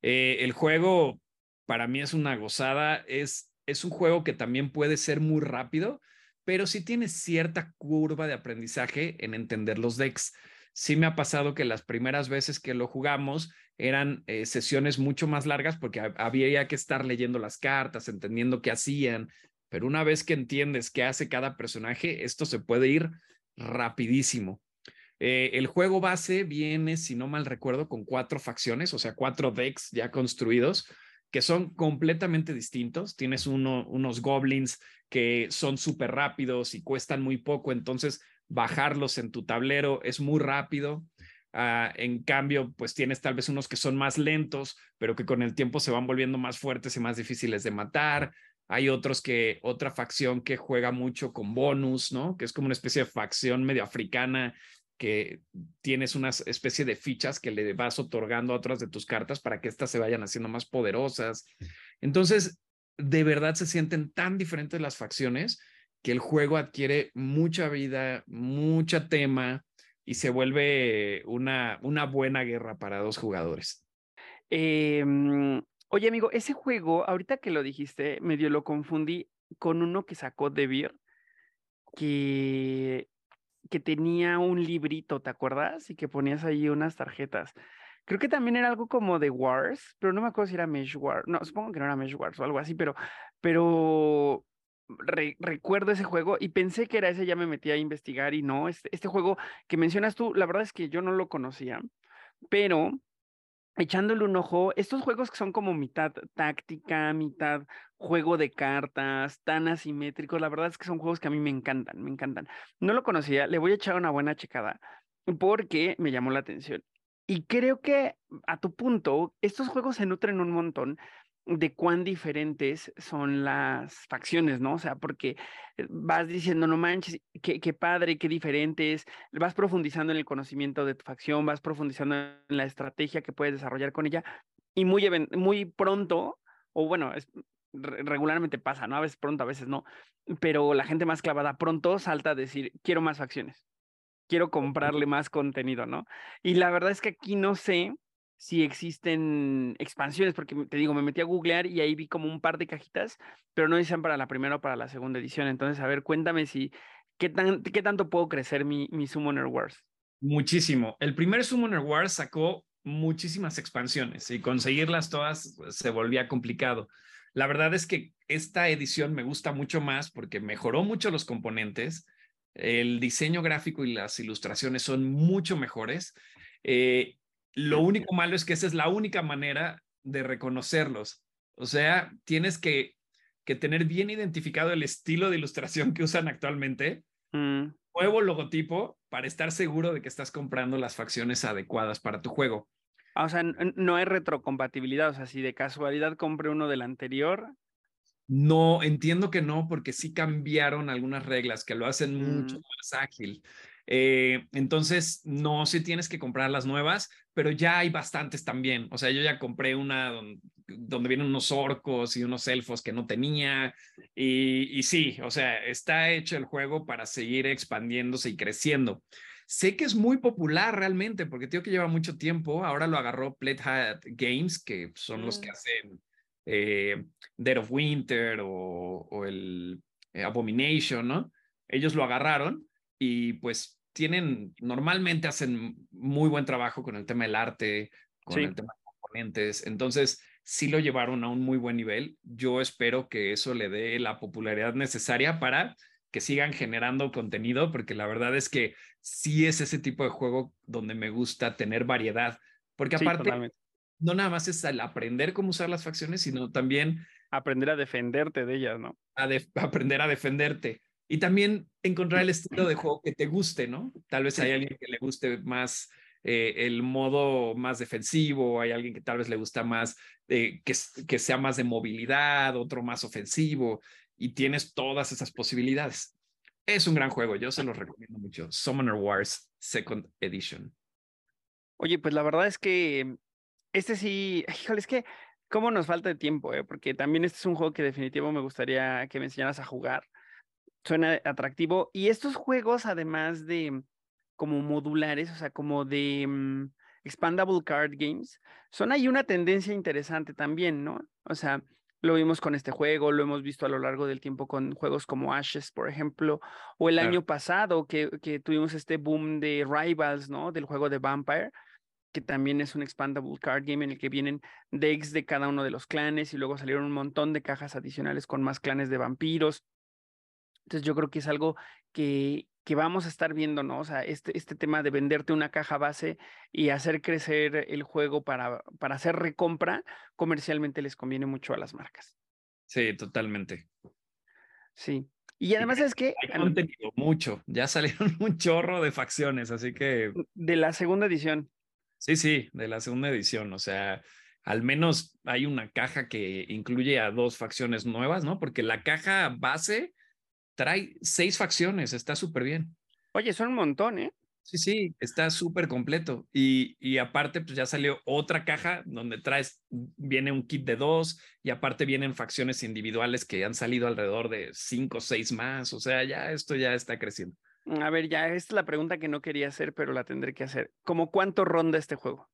Eh, el juego para mí es una gozada, es, es un juego que también puede ser muy rápido, pero sí tiene cierta curva de aprendizaje en entender los decks sí me ha pasado que las primeras veces que lo jugamos eran eh, sesiones mucho más largas porque había que estar leyendo las cartas, entendiendo qué hacían, pero una vez que entiendes qué hace cada personaje, esto se puede ir rapidísimo. Eh, el juego base viene, si no mal recuerdo, con cuatro facciones, o sea, cuatro decks ya construidos que son completamente distintos. Tienes uno, unos goblins que son súper rápidos y cuestan muy poco, entonces bajarlos en tu tablero es muy rápido. Ah, en cambio, pues tienes tal vez unos que son más lentos, pero que con el tiempo se van volviendo más fuertes y más difíciles de matar. Hay otros que, otra facción que juega mucho con bonus, ¿no? Que es como una especie de facción medio africana que tienes una especie de fichas que le vas otorgando a otras de tus cartas para que éstas se vayan haciendo más poderosas. Entonces, de verdad se sienten tan diferentes las facciones que el juego adquiere mucha vida, mucha tema y se vuelve una, una buena guerra para dos jugadores. Em, oye, amigo, ese juego, ahorita que lo dijiste, medio lo confundí con uno que sacó De Beer, que, que tenía un librito, ¿te acuerdas? Y que ponías ahí unas tarjetas. Creo que también era algo como de Wars, pero no me acuerdo si era Mesh Wars. No, supongo que no era Mesh Wars o algo así, pero, pero recuerdo ese juego y pensé que era ese, ya me metí a investigar y no, este, este juego que mencionas tú, la verdad es que yo no lo conocía, pero echándole un ojo, estos juegos que son como mitad táctica, mitad juego de cartas, tan asimétricos, la verdad es que son juegos que a mí me encantan, me encantan. No lo conocía, le voy a echar una buena checada porque me llamó la atención. Y creo que a tu punto, estos juegos se nutren un montón de cuán diferentes son las facciones, ¿no? O sea, porque eh, vas diciendo, no manches, qué, qué padre, qué diferentes, vas profundizando en el conocimiento de tu facción, vas profundizando en la estrategia que puedes desarrollar con ella y muy, muy pronto, o bueno, es, regularmente pasa, ¿no? A veces pronto, a veces no, pero la gente más clavada pronto salta a decir, quiero más facciones, quiero comprarle más contenido, ¿no? Y la verdad es que aquí no sé si existen expansiones, porque te digo, me metí a googlear y ahí vi como un par de cajitas, pero no dicen para la primera o para la segunda edición. Entonces, a ver, cuéntame si, ¿qué, tan, qué tanto puedo crecer mi, mi Summoner Wars? Muchísimo. El primer Summoner Wars sacó muchísimas expansiones y conseguirlas todas pues, se volvía complicado. La verdad es que esta edición me gusta mucho más porque mejoró mucho los componentes, el diseño gráfico y las ilustraciones son mucho mejores. Eh, lo único malo es que esa es la única manera de reconocerlos. O sea, tienes que, que tener bien identificado el estilo de ilustración que usan actualmente, mm. nuevo logotipo, para estar seguro de que estás comprando las facciones adecuadas para tu juego. Ah, o sea, no hay retrocompatibilidad. O sea, si de casualidad compré uno del anterior. No, entiendo que no, porque sí cambiaron algunas reglas que lo hacen mucho mm. más ágil. Eh, entonces, no, sí tienes que comprar las nuevas, pero ya hay bastantes también. O sea, yo ya compré una donde, vienen unos orcos y unos elfos que no tenía. Y, y sí, o sea, está hecho el juego para seguir expandiéndose y creciendo. Sé que es muy popular realmente, porque tengo que lleva mucho tiempo. Ahora lo agarró Played Games, que son los que mm. hacen eh, Dead of Winter o, el eh, Abomination, ¿no? Ellos lo agarraron y pues tienen, normalmente hacen muy buen trabajo con el tema del arte, con el tema de componentes. Entonces, sí lo llevaron a un muy buen nivel. Yo espero que eso le dé la popularidad necesaria para que sigan generando contenido, porque la verdad es que sí es ese tipo de juego donde me gusta tener variedad, porque aparte, no nada más es el aprender cómo usar las facciones, sino también aprender a defenderte de ellas, ¿no? A aprender a defenderte. Y también encontrar el estilo de juego que te guste, ¿no? Tal vez hay alguien que le guste más eh, el modo más defensivo, hay alguien que tal vez le gusta más que, que sea más de movilidad, otro más ofensivo, y tienes todas esas posibilidades. Es un gran juego, yo se lo recomiendo mucho. Summoner Wars Second Edition. Oye, pues la verdad es que este sí, híjole, es que cómo nos falta de tiempo, ¿eh? porque también este es un juego que definitivo me gustaría que me enseñaras a jugar suena atractivo. Y estos juegos, además de como modulares, o sea, como de mm, expandable card games, son ahí una tendencia interesante también, ¿no? O sea, lo vimos con este juego, lo hemos visto a lo largo del tiempo con juegos como Ashes, por ejemplo, o el año pasado que, que tuvimos este boom de Rivals, ¿no? Del juego de Vampire, que también es un expandable card game en el que vienen decks de cada uno de los clanes y luego salieron un montón de cajas adicionales con más clanes de vampiros. Entonces yo creo que es algo que, que vamos a estar viendo, ¿no? O sea, este, este tema de venderte una caja base y hacer crecer el juego para, para hacer recompra, comercialmente les conviene mucho a las marcas. Sí, totalmente. Sí. Y además es que... Hay contenido mucho, ya salieron un chorro de facciones, así que... De la segunda edición. Sí, sí, de la segunda edición, o sea, al menos hay una caja que incluye a dos facciones nuevas, ¿no? Porque la caja base trae seis facciones, está súper bien. Oye, son un montón, ¿eh? Sí, sí, está súper completo. Y, y, aparte, pues ya salió otra caja donde traes, viene un kit de dos y aparte vienen facciones individuales que han salido alrededor de cinco o seis más. O sea, ya esto ya está creciendo. A ver, ya, esta es la pregunta que no quería hacer, pero la tendré que hacer. ¿Cómo cuánto ronda este juego?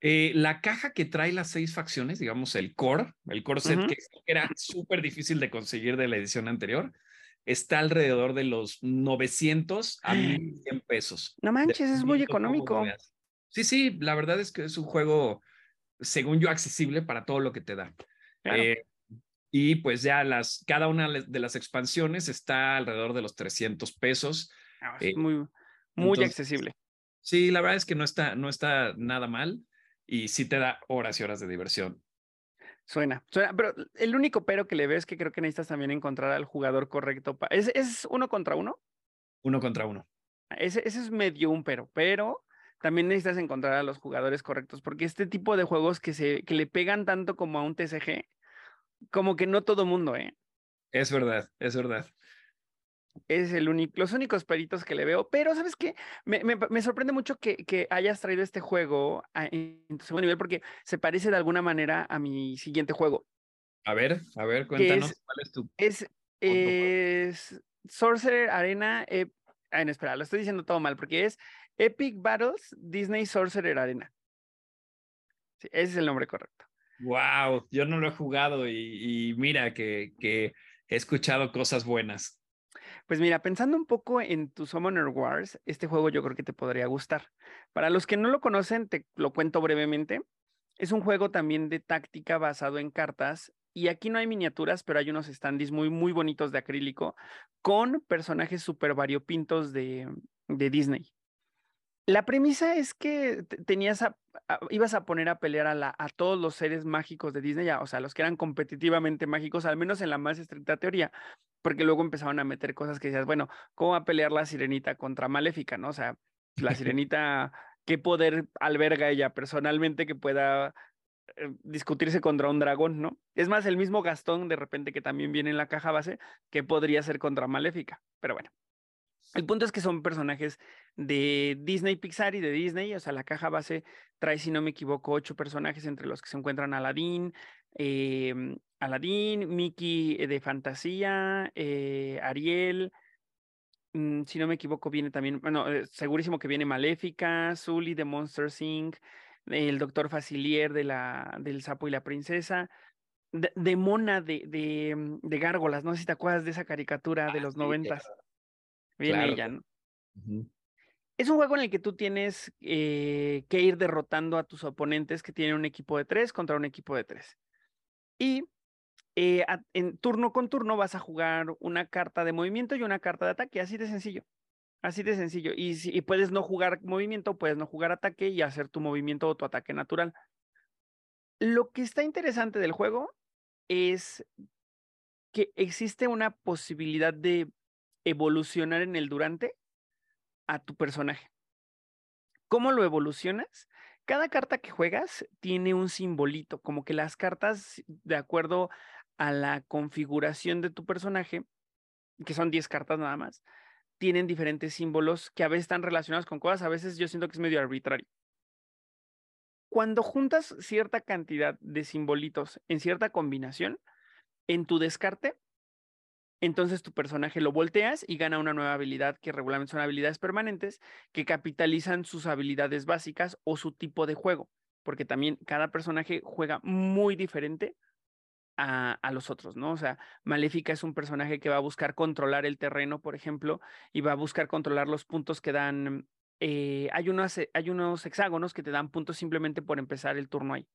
Eh, la caja que trae las seis facciones, digamos el core, el core set que era súper difícil de conseguir de la edición anterior, está alrededor de los 900 a 1100 pesos. No manches, es muy económico. Sí, sí, la verdad es que es un juego, según yo, accesible para todo lo que te da. Eh, y pues ya las, cada una de las expansiones está alrededor de los 300 pesos. Ah, eh, muy, muy accesible. Sí, la verdad es que no está, no está nada mal y sí te da horas y horas de diversión. Suena, suena, pero el único pero que le veo es que creo que necesitas también encontrar al jugador correcto. ¿Es, ¿Es uno contra uno? Uno contra uno. Ese, ese es medio un pero, pero también necesitas encontrar a los jugadores correctos, porque este tipo de juegos que, se, que le pegan tanto como a un TCG, como que no todo mundo, ¿eh? Es verdad, es verdad. Es el único, los únicos peritos que le veo, pero ¿sabes qué? Me, me, me sorprende mucho que, que, hayas traído este juego a, en tu segundo nivel porque se parece de alguna manera a mi siguiente juego. A ver, a ver, cuéntanos es, cuál es tu. Es, es Sorcerer Arena. Eh, no, espera, lo estoy diciendo todo mal porque es Epic Battles Disney Sorcerer Arena. Sí, ese es el nombre correcto. Wow, yo no lo he jugado y, y mira que, que he escuchado cosas buenas. Pues mira, pensando un poco en tu Summoner Wars, este juego yo creo que te podría gustar. Para los que no lo conocen, te lo cuento brevemente. Es un juego también de táctica basado en cartas y aquí no hay miniaturas, pero hay unos standees muy, muy bonitos de acrílico con personajes súper variopintos de, de Disney. La premisa es que tenías a, a, ibas a poner a pelear a, la, a, todos los seres mágicos de Disney, ya, o sea, los que eran competitivamente mágicos, al menos en la más estricta teoría, porque luego empezaban a meter cosas que decías, bueno, ¿cómo va a pelear la sirenita contra Maléfica, no? O sea, la sirenita, ¿qué poder alberga ella personalmente que pueda eh, discutirse contra un dragón, ¿no? Es más, el mismo Gastón, de repente, que también viene en la caja base, que podría ser contra Maléfica, pero bueno. El punto es que son personajes de Disney Pixar y de Disney, o sea, la caja base trae, si no me equivoco, ocho personajes entre los que se encuentran Aladdin, eh, Aladdin, Mickey de fantasía, eh, Ariel, mmm, si no me equivoco, viene también, bueno, eh, segurísimo que viene Maléfica, Zully de Monster Inc., el doctor Facilier de la, del sapo y la princesa, de, de Mona de, de, de, Gárgolas, no sé si te acuerdas de esa caricatura de los noventas. Ah, Claro. ella, ¿no? Uh -huh. Es un juego en el que tú tienes eh, que ir derrotando a tus oponentes que tienen un equipo de tres contra un equipo de tres. Y eh, a, en turno con turno vas a jugar una carta de movimiento y una carta de ataque, así de sencillo. Así de sencillo. Y, y puedes no jugar movimiento, puedes no jugar ataque y hacer tu movimiento o tu ataque natural. Lo que está interesante del juego es que existe una posibilidad de evolucionar en el durante a tu personaje. ¿Cómo lo evolucionas? Cada carta que juegas tiene un simbolito, como que las cartas, de acuerdo a la configuración de tu personaje, que son 10 cartas nada más, tienen diferentes símbolos que a veces están relacionados con cosas, a veces yo siento que es medio arbitrario. Cuando juntas cierta cantidad de simbolitos en cierta combinación, en tu descarte, entonces tu personaje lo volteas y gana una nueva habilidad que regularmente son habilidades permanentes que capitalizan sus habilidades básicas o su tipo de juego, porque también cada personaje juega muy diferente a, los otros, ¿no? O sea, Maléfica es un personaje que va a buscar controlar el terreno, por ejemplo, y va a buscar controlar los puntos que dan. Eh, hay, unos, hay unos hexágonos que te dan puntos simplemente por empezar el turno ahí.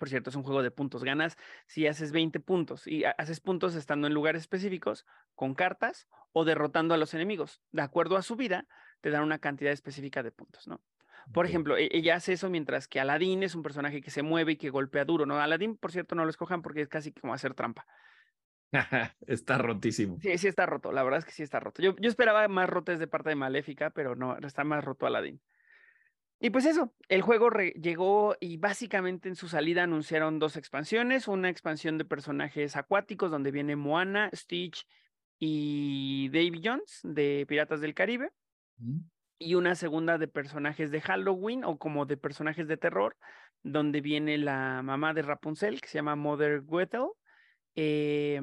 Por cierto, es un juego de puntos. Ganas si haces 20 puntos y haces puntos estando en lugares específicos con cartas o derrotando a los enemigos. De acuerdo a su vida, te dan una cantidad específica de puntos, ¿no? Por okay. ejemplo, e-, ella hace eso mientras que Aladdin es un personaje que se mueve y que golpea duro, ¿no? Aladdin, por cierto, no lo escojan porque es casi como hacer trampa. está rotísimo. Sí, sí está roto. La verdad es que sí está roto. Yo, yo esperaba más rotes de parte de Maléfica, pero no, está más roto Aladdin. Y pues eso, el juego llegó y básicamente en su salida anunciaron dos expansiones, una expansión de personajes acuáticos donde viene Moana, Stitch y Davy Jones de Piratas del Caribe, mm. y una segunda de personajes de Halloween o como de personajes de terror, donde viene la mamá de Rapunzel que se llama Mother Goethel, eh,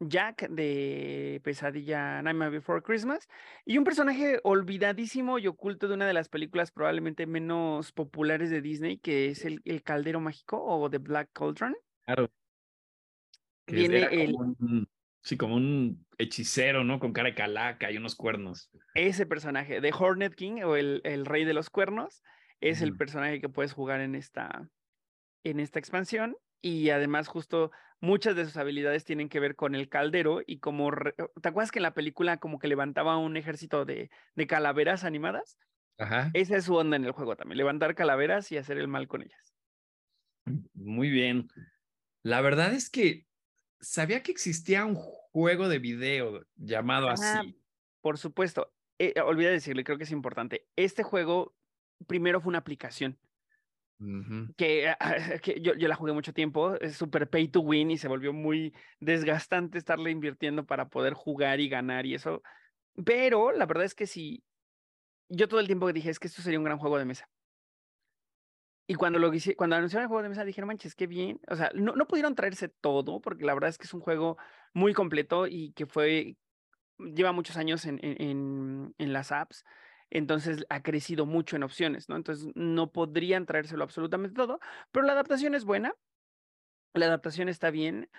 Jack de Pesadilla Nightmare Before Christmas y un personaje olvidadísimo y oculto de una de las películas probablemente menos populares de Disney que es el, el Caldero Mágico o The Black Cauldron. Claro. Que Viene el... Como un, sí, como un hechicero, ¿no? Con cara de calaca y unos cuernos. Ese personaje, de Hornet King o el, el Rey de los Cuernos, es mm. el personaje que puedes jugar en esta, en esta expansión y además justo muchas de sus habilidades tienen que ver con el caldero y como, ¿te acuerdas que en la película como que levantaba un ejército de, de calaveras animadas? Ajá. Esa es su onda en el juego también, levantar calaveras y hacer el mal con ellas. Muy bien. La verdad es que sabía que existía un juego de video llamado así. Por supuesto. Eh, olvidé decirle, creo que es importante. Este juego primero fue una aplicación. Que, ah, que yo, yo la jugué mucho tiempo, es súper pay to win y se volvió muy desgastante estarle invirtiendo para poder jugar y ganar y eso. Pero la verdad es que sí, yo todo el tiempo dije, es que esto sería un gran juego de mesa. Y cuando lo hice- cuando anunciaron el juego de mesa, dije, manches, qué bien. O sea, no, no pudieron traerse todo, porque la verdad es que es un juego muy completo y que fue, lleva muchos años en, en- en las apps. Entonces ha crecido mucho en opciones, ¿no? Entonces no podrían traérselo absolutamente todo, pero la adaptación es buena. La adaptación está bien.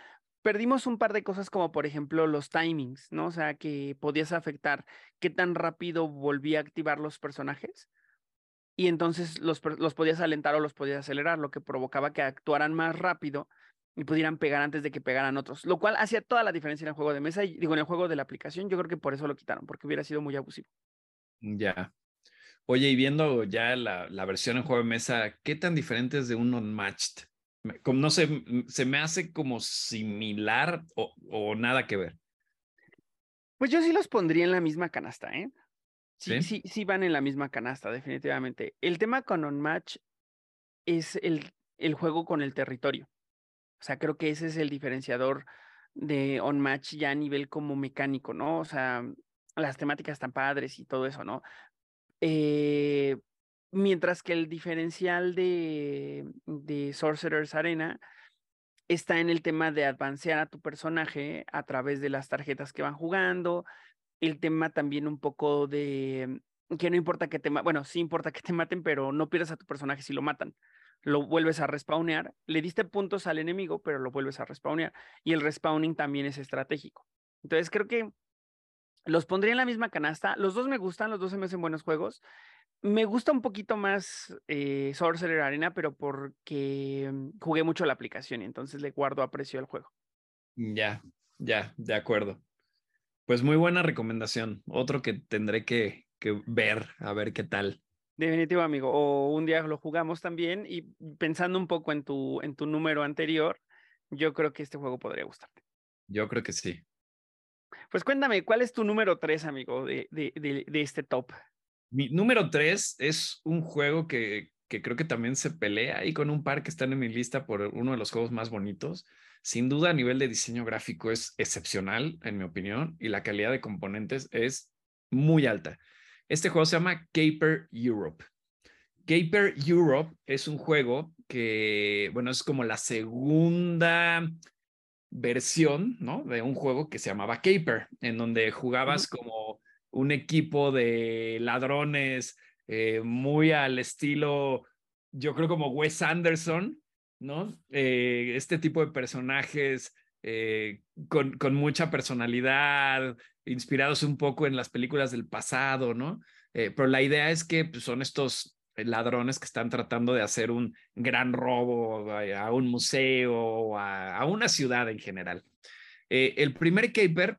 Perdimos un par de cosas como por ejemplo los timings, ¿no? O sea, que podías afectar qué tan rápido volvía a activar los personajes y entonces los, los podías alentar o los podías acelerar, lo que provocaba que actuaran más rápido y pudieran pegar antes de que pegaran otros, lo cual hacía toda la diferencia en el juego de mesa y digo, en el juego de la aplicación, yo creo que por eso lo quitaron, porque hubiera sido muy abusivo. Ya. Oye, y viendo ya la, la versión en juego de mesa, ¿qué tan diferente es de un unmatched? Como, no sé, se me hace como similar o, o nada que ver. Pues yo sí los pondría en la misma canasta, ¿eh? Sí, ¿Sí? sí, sí van en la misma canasta, definitivamente. El tema con Unmatch es el, el juego con el territorio. O sea, creo que ese es el diferenciador de Unmatch ya a nivel como mecánico, ¿no? O sea, las temáticas están padres y todo eso, ¿no? Eh, mientras que el diferencial de, de Sorcerer's Arena está en el tema de advancear a tu personaje a través de las tarjetas que van jugando, el tema también un poco de que no importa que te, bueno, sí importa que te maten, pero no pierdas a tu personaje si lo matan. Lo vuelves a respawnear, le diste puntos al enemigo, pero lo vuelves a respawnear. Y el respawning también es estratégico. Entonces creo que los pondría en la misma canasta. Los dos me gustan, los dos se me hacen buenos juegos. Me gusta un poquito más eh, Sorcerer Arena, pero porque mm, jugué mucho la aplicación y entonces le guardo aprecio al juego. Ya, ya, de acuerdo. Pues muy buena recomendación. Otro que tendré que, que ver, a ver qué tal. Definitivo, amigo. O un día lo jugamos también y pensando un poco en tu, en tu número anterior, yo creo que este juego podría gustarte. Yo creo que sí. Pues cuéntame, ¿cuál es tu número tres, amigo, de, de, de, este top? Mi número tres es un juego que, que creo que también se pelea ahí con un par que están en mi lista por uno de los juegos más bonitos. Sin duda, a nivel de diseño gráfico es excepcional, en mi opinión, y la calidad de componentes es muy alta. Este juego se llama Caper Europe. Caper Europe es un juego que, bueno, es como la segunda versión, ¿no? De un juego que se llamaba Caper, en donde jugabas como un equipo de ladrones eh, muy al estilo, yo creo como Wes Anderson, ¿no? Eh, este tipo de personajes eh, con, con, mucha personalidad, inspirados un poco en las películas del pasado, ¿no? Pero la idea es que pues, son estos ladrones que están tratando de hacer un gran robo a, un museo a, a, una ciudad en general. Eh, el primer caper,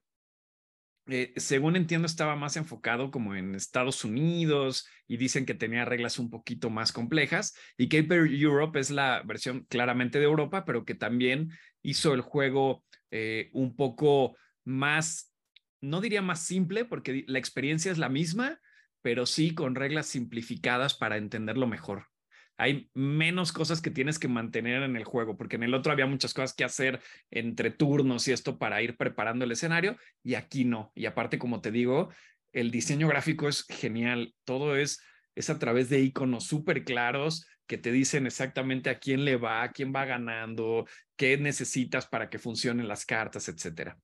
eh, según entiendo, estaba más enfocado como en Estados Unidos y dicen que tenía reglas un poquito más complejas. Y Caper Europe es la versión claramente de Europa, pero que también hizo el juego eh, un poco más, no diría más simple, porque la experiencia es la misma, pero sí con reglas simplificadas para entenderlo mejor. Hay menos cosas que tienes que mantener en el juego, porque en el otro había muchas cosas que hacer entre turnos y esto para ir preparando el escenario, y aquí no. Y aparte, como te digo, el diseño gráfico es genial. Todo es, es a través de iconos súper claros que te dicen exactamente a quién le va, a quién va ganando, qué necesitas para que funcionen las cartas, etcétera.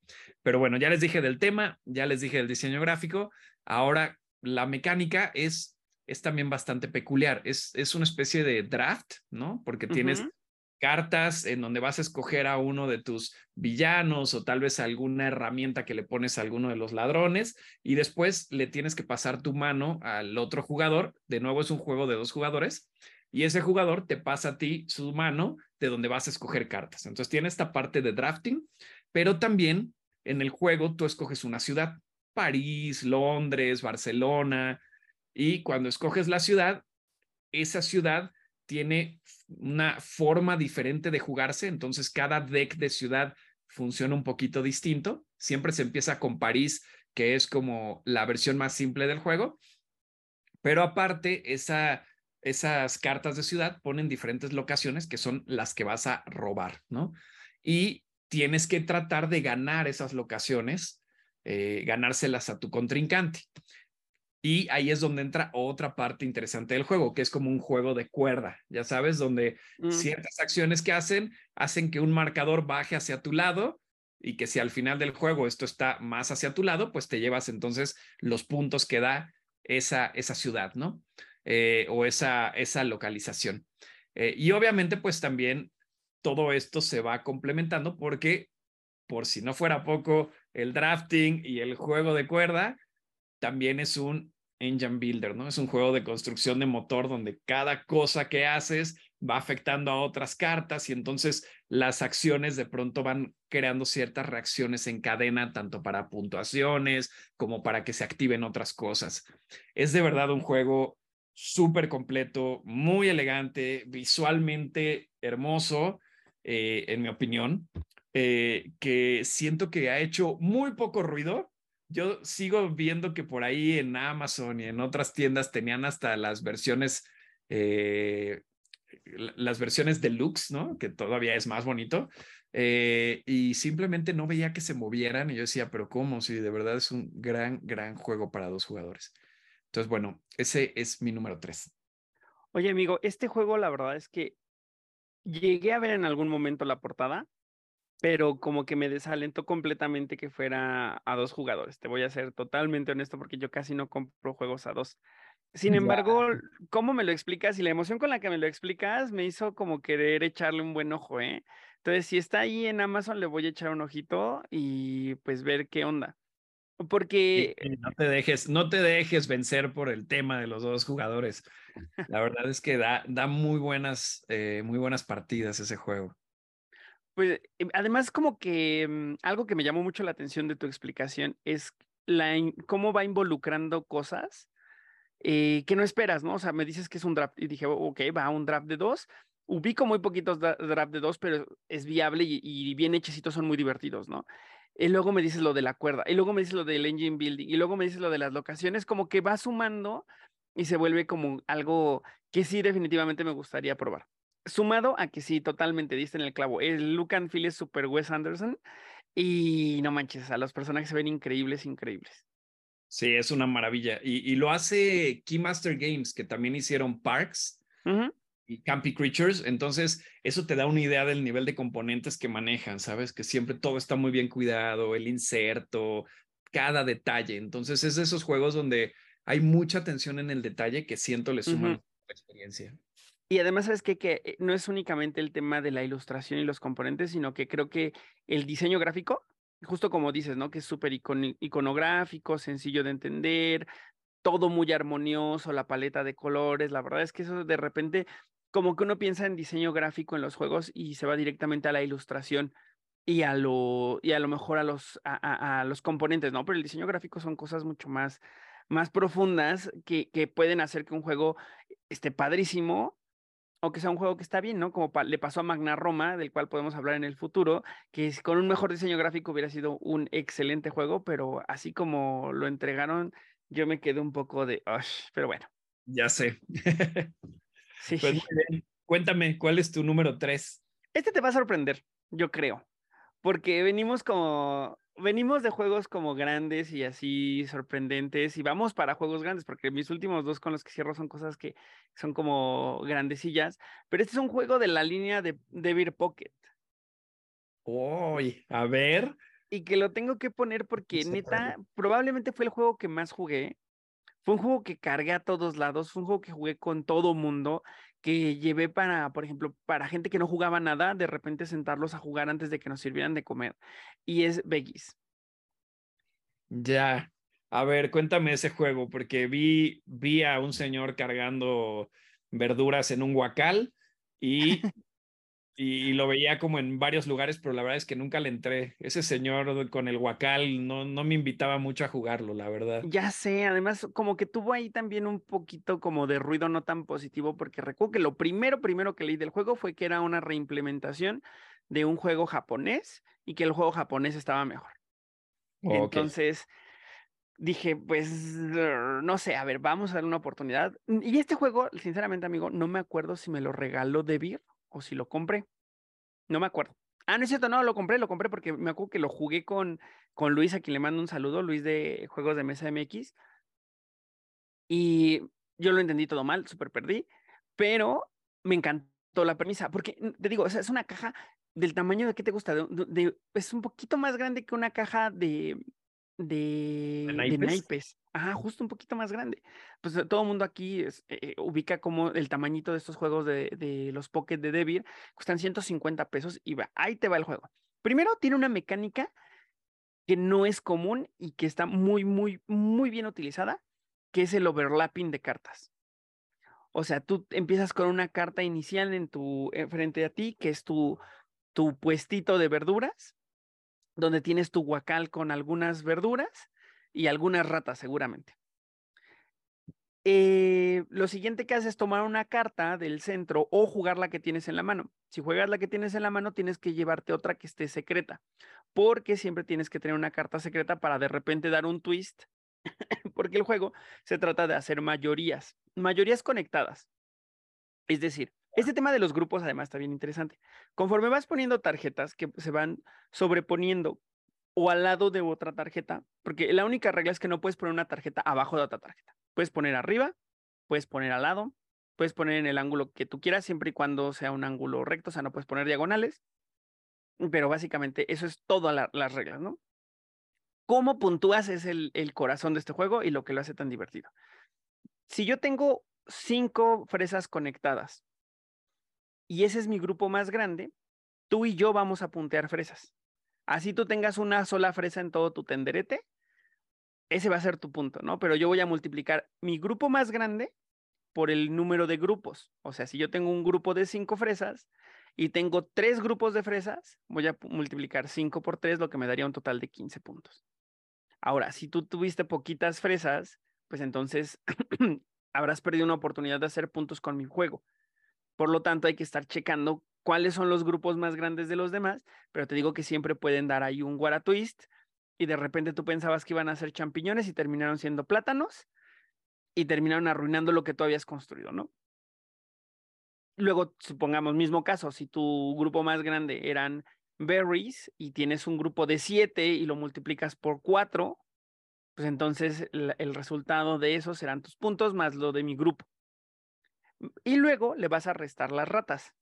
Pero bueno, ya les dije del tema, ya les dije del diseño gráfico. Ahora la mecánica es, es también bastante peculiar. Es, es una especie de draft, ¿no? Porque tienes uh -huh. cartas en donde vas a escoger a uno de tus villanos o tal vez alguna herramienta que le pones a alguno de los ladrones y después le tienes que pasar tu mano al otro jugador. De nuevo es un juego de dos jugadores y ese jugador te pasa a ti su mano de donde vas a escoger cartas. Entonces tiene esta parte de drafting, pero también en el juego tú escoges una ciudad. París, Londres, Barcelona, y cuando escoges la ciudad, esa ciudad tiene una forma diferente de jugarse, entonces cada deck de ciudad funciona un poquito distinto. Siempre se empieza con París, que es como la versión más simple del juego, pero aparte esa esas cartas de ciudad ponen diferentes locaciones que son las que vas a robar, ¿no? Y tienes que tratar de ganar esas locaciones, eh, ganárselas a tu contrincante. Y ahí es donde entra otra parte interesante del juego, que es como un juego de cuerda, ya sabes, donde Mm, ciertas acciones que hacen hacen que un marcador baje hacia tu lado y que si al final del juego esto está más hacia tu lado, pues te llevas entonces los puntos que da esa, esa ciudad, ¿no? Eh, o esa, esa localización. Eh, y obviamente, pues también todo esto se va complementando porque, por si no fuera poco, el drafting y el juego de cuerda también es un engine builder, ¿no? Es un juego de construcción de motor donde cada cosa que haces va afectando a otras cartas y entonces las acciones de pronto van creando ciertas reacciones en cadena, tanto para puntuaciones como para que se activen otras cosas. Es de verdad un juego súper completo, muy elegante, visualmente hermoso, eh, en mi opinión, eh, que siento que ha hecho muy poco ruido. Yo sigo viendo que por ahí en Amazon y en otras tiendas tenían hasta las versiones, eh, la- las versiones deluxe, ¿no? Que todavía es más bonito. eh, y simplemente no veía que se movieran y yo decía, pero ¿cómo? Si de verdad es un gran, gran juego para dos jugadores. Entonces, bueno, ese es mi número tres. Oye, amigo, este juego la verdad es que llegué a ver en algún momento la portada, pero como que me desalentó completamente que fuera a dos jugadores. Te voy a ser totalmente honesto porque yo casi no compro juegos a dos. Sin embargo, ¿cómo me lo explicas? Y la emoción con la que me lo explicas me hizo como querer echarle un buen ojo, ¿eh? Entonces, si está ahí en Amazon, le voy a echar un ojito y pues ver qué onda. Porque sí, no te dejes, no te dejes vencer por el tema de los dos jugadores. La verdad es que da, da muy buenas, eh, muy buenas partidas ese juego. Pues em, además como que mm, algo que me llamó mucho la atención de tu explicación es cómo va involucrando cosas eh, que no esperas, ¿no? O sea, me dices que es un draft y dije, "Oh, ok, va un draft de dos. Ubico muy poquitos dra- draft de dos, pero es viable y, y bien hechecitos son muy divertidos, ¿no? Y luego me dices lo de la cuerda, y luego me dices lo del engine building, y luego me dices lo de las locaciones, como que va sumando y se vuelve como algo que sí definitivamente me gustaría probar. Sumado a que sí, totalmente diste en el clavo. El look and feel es super Wes Anderson y no manches, a los personajes se ven increíbles, increíbles. Sí, es una maravilla. Y, y lo hace Keymaster Games, que también hicieron Parks Ujú. y Campy Creatures. Entonces, eso te da una idea del nivel de componentes que manejan, ¿sabes? Que siempre todo está muy bien cuidado, el inserto, cada detalle. Entonces, es de esos juegos donde hay mucha atención en el detalle que siento le suman la experiencia. Y además, ¿sabes qué? Que eh, no es únicamente el tema de la ilustración y los componentes, sino que creo que el diseño gráfico, justo como dices, ¿no? Que es súper iconográfico, sencillo de entender, todo muy armonioso, la paleta de colores. La verdad es que eso de repente, como que uno piensa en diseño gráfico en los juegos y se va directamente a la ilustración y a lo, y a lo mejor a los, a, a- los componentes, ¿no? Pero el diseño gráfico son cosas mucho más, más profundas que, que pueden hacer que un juego esté padrísimo o que sea un juego que está bien, ¿no? Como le pasó a Magna Roma, del cual podemos hablar en el futuro, que con un mejor diseño gráfico hubiera sido un excelente juego, pero así como lo entregaron, yo me quedé un poco de, "Ush", pero bueno, Ya sé. sí. Pues. Cuéntame, ¿cuál es tu número tres? Este te va a sorprender, yo creo, porque venimos como, venimos de juegos como grandes y así sorprendentes y vamos para juegos grandes, porque mis últimos dos con los que cierro son cosas que son como grandecillas, pero este es un juego de la línea de, de Beer Pocket. Uy, a ver. y que lo tengo que poner porque Sí, neta, probablemente fue el juego que más jugué. Fue un juego que cargué a todos lados, fue un juego que jugué con todo mundo, que llevé para, por ejemplo, para gente que no jugaba nada, de repente sentarlos a jugar antes de que nos sirvieran de comer. Y es Veggies. Ya. A ver, cuéntame ese juego, porque vi, vi a un señor cargando verduras en un guacal y, y lo veía como en varios lugares, pero la verdad es que nunca le entré. Ese señor con el guacal no, no me invitaba mucho a jugarlo, la verdad. Ya sé, además como que tuvo ahí también un poquito como de ruido no tan positivo, porque recuerdo que lo primero, primero que leí del juego fue que era una reimplementación de un juego japonés y que el juego japonés estaba mejor. Ok. Entonces, dije, pues, no sé, a ver, vamos a dar una oportunidad. Y este juego, sinceramente, amigo, no me acuerdo si me lo regaló Debir o si lo compré. No me acuerdo. Ah, no es cierto, no, lo compré, lo compré porque me acuerdo que lo jugué con, con Luis, a quien le mando un saludo, Luis de Juegos de Mesa MX. Y yo lo entendí todo mal, súper perdí, pero me encantó la premisa, porque te digo, es una caja del tamaño de qué te gusta, de, es un poquito más grande que una caja de, de, de, naipes? Ajá, justo un poquito más grande. Pues todo el mundo aquí es, eh, ubica como el tamañito de estos juegos de, de los Pocket de Devir, cuestan 150 pesos y va, ahí te va el juego. Primero tiene una mecánica que no es común y que está muy, muy, muy bien utilizada, que es el overlapping de cartas. O sea, tú empiezas con una carta inicial en tu eh, frente a ti, que es tu, tu puestito de verduras, donde tienes tu guacal con algunas verduras y algunas ratas seguramente. Eh, lo siguiente que haces es tomar una carta del centro o jugar la que tienes en la mano. Si juegas la que tienes en la mano, tienes que llevarte otra que esté secreta, porque siempre tienes que tener una carta secreta para de repente dar un twist, porque el juego se trata de hacer mayorías, mayorías conectadas. Es decir, este tema de los grupos además está bien interesante. Conforme vas poniendo tarjetas que se van sobreponiendo o al lado de otra tarjeta, porque la única regla es que no puedes poner una tarjeta abajo de otra tarjeta. Puedes poner arriba, puedes poner al lado, puedes poner en el ángulo que tú quieras, siempre y cuando sea un ángulo recto, o sea, no puedes poner diagonales. Pero básicamente eso es todas las reglas, ¿no? Cómo puntúas es el, el corazón de este juego y lo que lo hace tan divertido. Si yo tengo cinco fresas conectadas y ese es mi grupo más grande, tú y yo vamos a puntear fresas. Así tú tengas una sola fresa en todo tu tenderete, ese va a ser tu punto, ¿no? Pero yo voy a multiplicar mi grupo más grande por el número de grupos. O sea, si yo tengo un grupo de cinco fresas y tengo tres grupos de fresas, voy a multiplicar cinco por tres, lo que me daría un total de 15 puntos. Ahora, si tú tuviste poquitas fresas, pues entonces habrás perdido una oportunidad de hacer puntos con mi juego. Por lo tanto, hay que estar checando cuáles son los grupos más grandes de los demás, pero te digo que siempre pueden dar ahí un guara twist y de repente tú pensabas que iban a ser champiñones y terminaron siendo plátanos y terminaron arruinando lo que tú habías construido, ¿no? Luego, supongamos, mismo caso, si tu grupo más grande eran berries y tienes un grupo de siete y lo multiplicas por cuatro, pues entonces el resultado de eso serán tus puntos más lo de mi grupo. Y luego le vas a restar las ratas.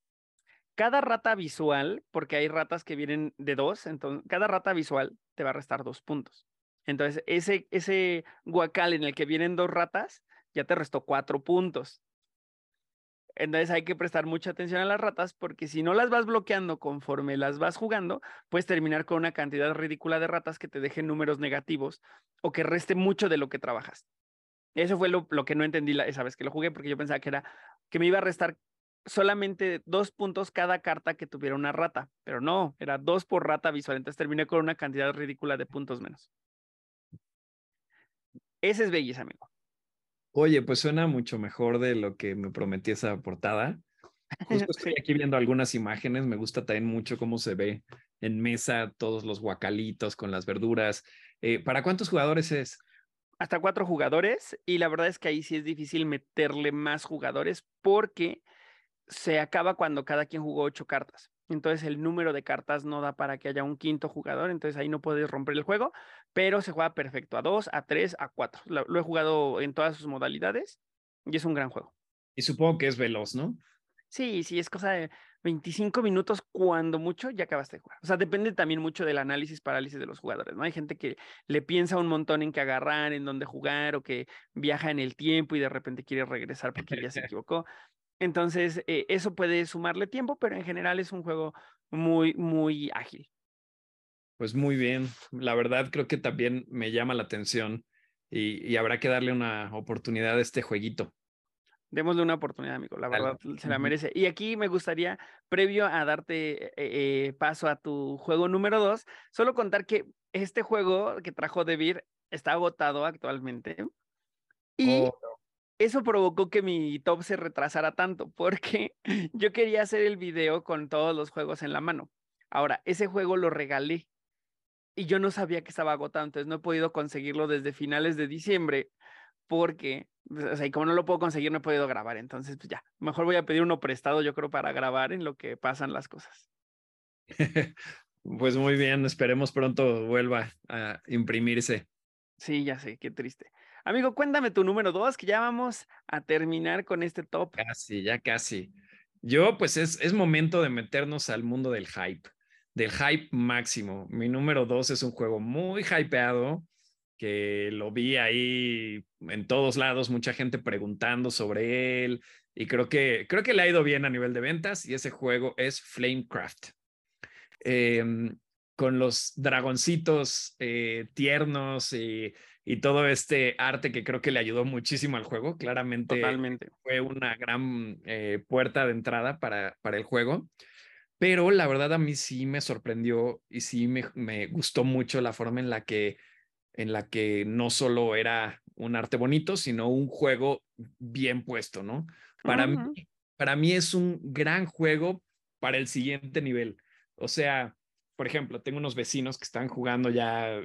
Cada rata visual, porque hay ratas que vienen de dos, entonces cada rata visual te va a restar dos puntos. Entonces, ese, ese guacal en el que vienen dos ratas, ya te restó cuatro puntos. Entonces hay que prestar mucha atención a las ratas porque si no las vas bloqueando conforme las vas jugando, puedes terminar con una cantidad ridícula de ratas que te dejen números negativos o que reste mucho de lo que trabajas. Eso fue lo, que no entendí esa vez que lo jugué, porque yo pensaba que era que me iba a restar solamente dos puntos cada carta que tuviera una rata, pero no, era dos por rata visual, entonces terminé con una cantidad ridícula de puntos menos. Ese es belleza, amigo. Oye, pues suena mucho mejor de lo que me prometí esa portada. Justo estoy aquí viendo algunas imágenes, me gusta también mucho cómo se ve en mesa todos los guacalitos con las verduras. Eh, ¿Para cuántos jugadores es? Hasta cuatro jugadores y la verdad es que ahí sí es difícil meterle más jugadores porque se acaba cuando cada quien jugó ocho cartas. Entonces el número de cartas no da para que haya un quinto jugador, entonces ahí no puedes romper el juego, pero se juega perfecto a dos, a tres, a cuatro. Lo, he jugado en todas sus modalidades y es un gran juego. Y supongo que es veloz, ¿no? Sí, sí, es cosa de 25 minutos, cuando mucho, ya acabaste de jugar. O sea, depende también mucho del análisis parálisis de los jugadores, ¿no? Hay gente que le piensa un montón en qué agarrar, en dónde jugar, o que viaja en el tiempo y de repente quiere regresar porque ya se equivocó. Entonces, eh, eso puede sumarle tiempo, pero en general es un juego muy, muy ágil. Pues muy bien. La verdad, creo que también me llama la atención y, y habrá que darle una oportunidad a este jueguito. Démosle una oportunidad, amigo. La verdad, se la merece. Y aquí me gustaría, previo a darte eh, eh, paso a tu juego número dos, solo contar que este juego que trajo Debir está agotado actualmente. Y oh, eso provocó que mi top se retrasara tanto, porque yo quería hacer el video con todos los juegos en la mano. Ahora, ese juego lo regalé. y yo no sabía que estaba agotado, entonces no he podido conseguirlo desde finales de diciembre porque, pues, o sea, y como no lo puedo conseguir, no he podido grabar, entonces pues ya, mejor voy a pedir uno prestado, yo creo, para grabar en lo que pasan las cosas. Pues muy bien, esperemos pronto vuelva a imprimirse. Sí, ya sé, qué triste. Amigo, cuéntame tu número dos, que ya vamos a terminar con este top. Casi, ya casi. Yo, pues es, es momento de meternos al mundo del hype, del hype máximo. Mi número dos es un juego muy hypeado, que lo vi ahí en todos lados, mucha gente preguntando sobre él, y creo que, creo que le ha ido bien a nivel de ventas, y ese juego es Flamecraft. Em, con los dragoncitos eh, tiernos y, y, todo este arte que creo que le ayudó muchísimo al juego. Claramente Totalmente. fue una gran eh, puerta de entrada para, para el juego. Pero la verdad a mí sí me sorprendió y sí me, me gustó mucho la forma en la que en la que no solo era un arte bonito, sino un juego bien puesto, ¿no? Para, uh -huh. mí, para mí es un gran juego para el siguiente nivel. O sea, por ejemplo, tengo unos vecinos que están jugando ya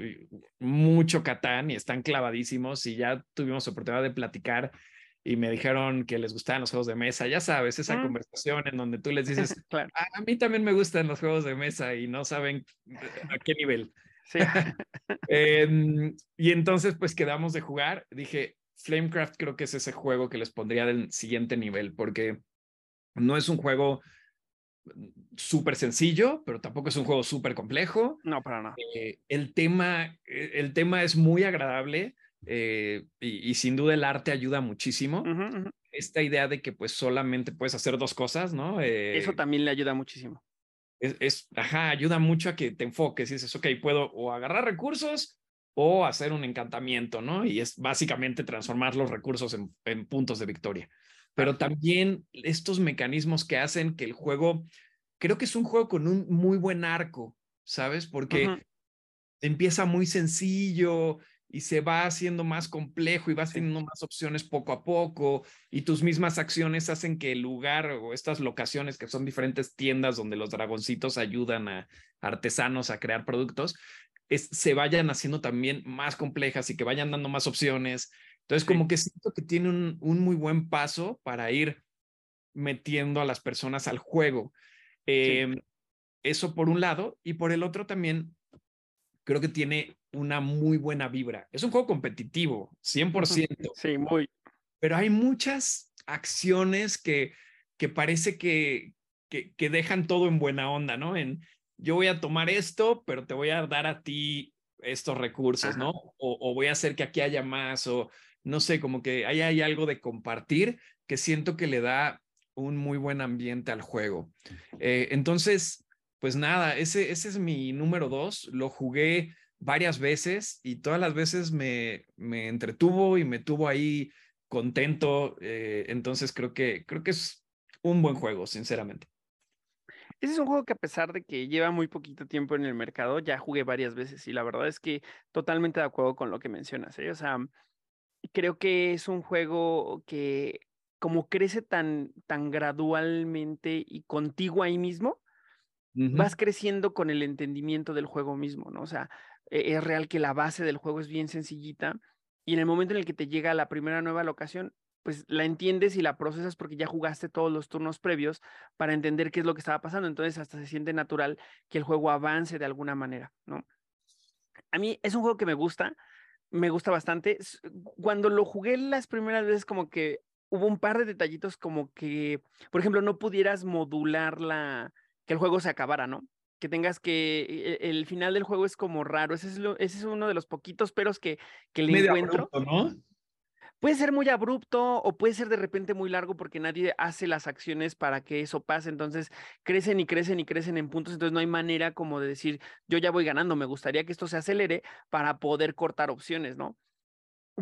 mucho Catán y están clavadísimos y ya tuvimos oportunidad de platicar y me dijeron que les gustaban los juegos de mesa. Ya sabes, esa mm. conversación en donde tú les dices, claro. a, a, mí también me gustan los juegos de mesa y no saben a qué nivel. Sí. eh, y entonces, pues quedamos de jugar. Dije, Flamecraft creo que es ese juego que les pondría del siguiente nivel porque no es un juego súper sencillo, pero tampoco es un juego súper complejo. No, para nada. Eh, el, tema, el tema es muy agradable eh, y, y, sin duda el arte ayuda muchísimo. Uh -huh, uh -huh. Esta idea de que pues solamente puedes hacer dos cosas, ¿no? Eh, Eso también le ayuda muchísimo. Es, es, ajá, ayuda mucho a que te enfoques y dices, ok, puedo o agarrar recursos o hacer un encantamiento, ¿no? Y es básicamente transformar los recursos en, en puntos de victoria pero también estos mecanismos que hacen que el juego, creo que es un juego con un muy buen arco, ¿sabes? Porque empieza muy sencillo y se va haciendo más complejo y vas teniendo más opciones poco a poco y tus mismas acciones hacen que el lugar o estas locaciones que son diferentes tiendas donde los dragoncitos ayudan a artesanos a crear productos, es, se vayan haciendo también más complejas y que vayan dando más opciones entonces, sí. como que siento que tiene un, un, muy buen paso para ir metiendo a las personas al juego. Eh, sí. Eso por un lado, y por el otro también, creo que tiene una muy buena vibra. Es un juego competitivo, 100%. Sí, muy. Pero hay muchas acciones que, que parece que, que, que dejan todo en buena onda, ¿no? En yo voy a tomar esto, pero te voy a dar a ti estos recursos, Ajá. ¿no? O, o, voy a hacer que aquí haya más, o no sé, como que ahí hay algo de compartir que siento que le da un muy buen ambiente al juego. Eh, entonces, pues nada, ese, ese es mi número dos. Lo jugué varias veces y todas las veces me, me entretuvo y me tuvo ahí contento. Eh, entonces creo que, creo que es un buen juego, sinceramente. Ese es un juego que a pesar de que lleva muy poquito tiempo en el mercado, ya jugué varias veces y la verdad es que totalmente de acuerdo con lo que mencionas. ¿eh? O sea, creo que es un juego que como crece tan, tan gradualmente y contigo ahí mismo, vas creciendo con el entendimiento del juego mismo, ¿no? O sea, e, es real que la base del juego es bien sencillita y en el momento en el que te llega la primera nueva locación, pues la entiendes y la procesas porque ya jugaste todos los turnos previos para entender qué es lo que estaba pasando, entonces hasta se siente natural que el juego avance de alguna manera, ¿no? A mí es un juego que me gusta, me gusta bastante. Cuando lo jugué las primeras veces, como que hubo un par de detallitos como que, por ejemplo, no pudieras modular la, que el juego se acabara, ¿no? Que tengas que, el, el final del juego es como raro, ese es, lo, ese es uno de los poquitos peros que, que le Medio encuentro. Abrupto, ¿no? Puede ser muy abrupto o puede ser de repente muy largo porque nadie hace las acciones para que eso pase. Entonces crecen y crecen y crecen en puntos. Entonces no hay manera como de decir, yo ya voy ganando, me gustaría que esto se acelere para poder cortar opciones, ¿no?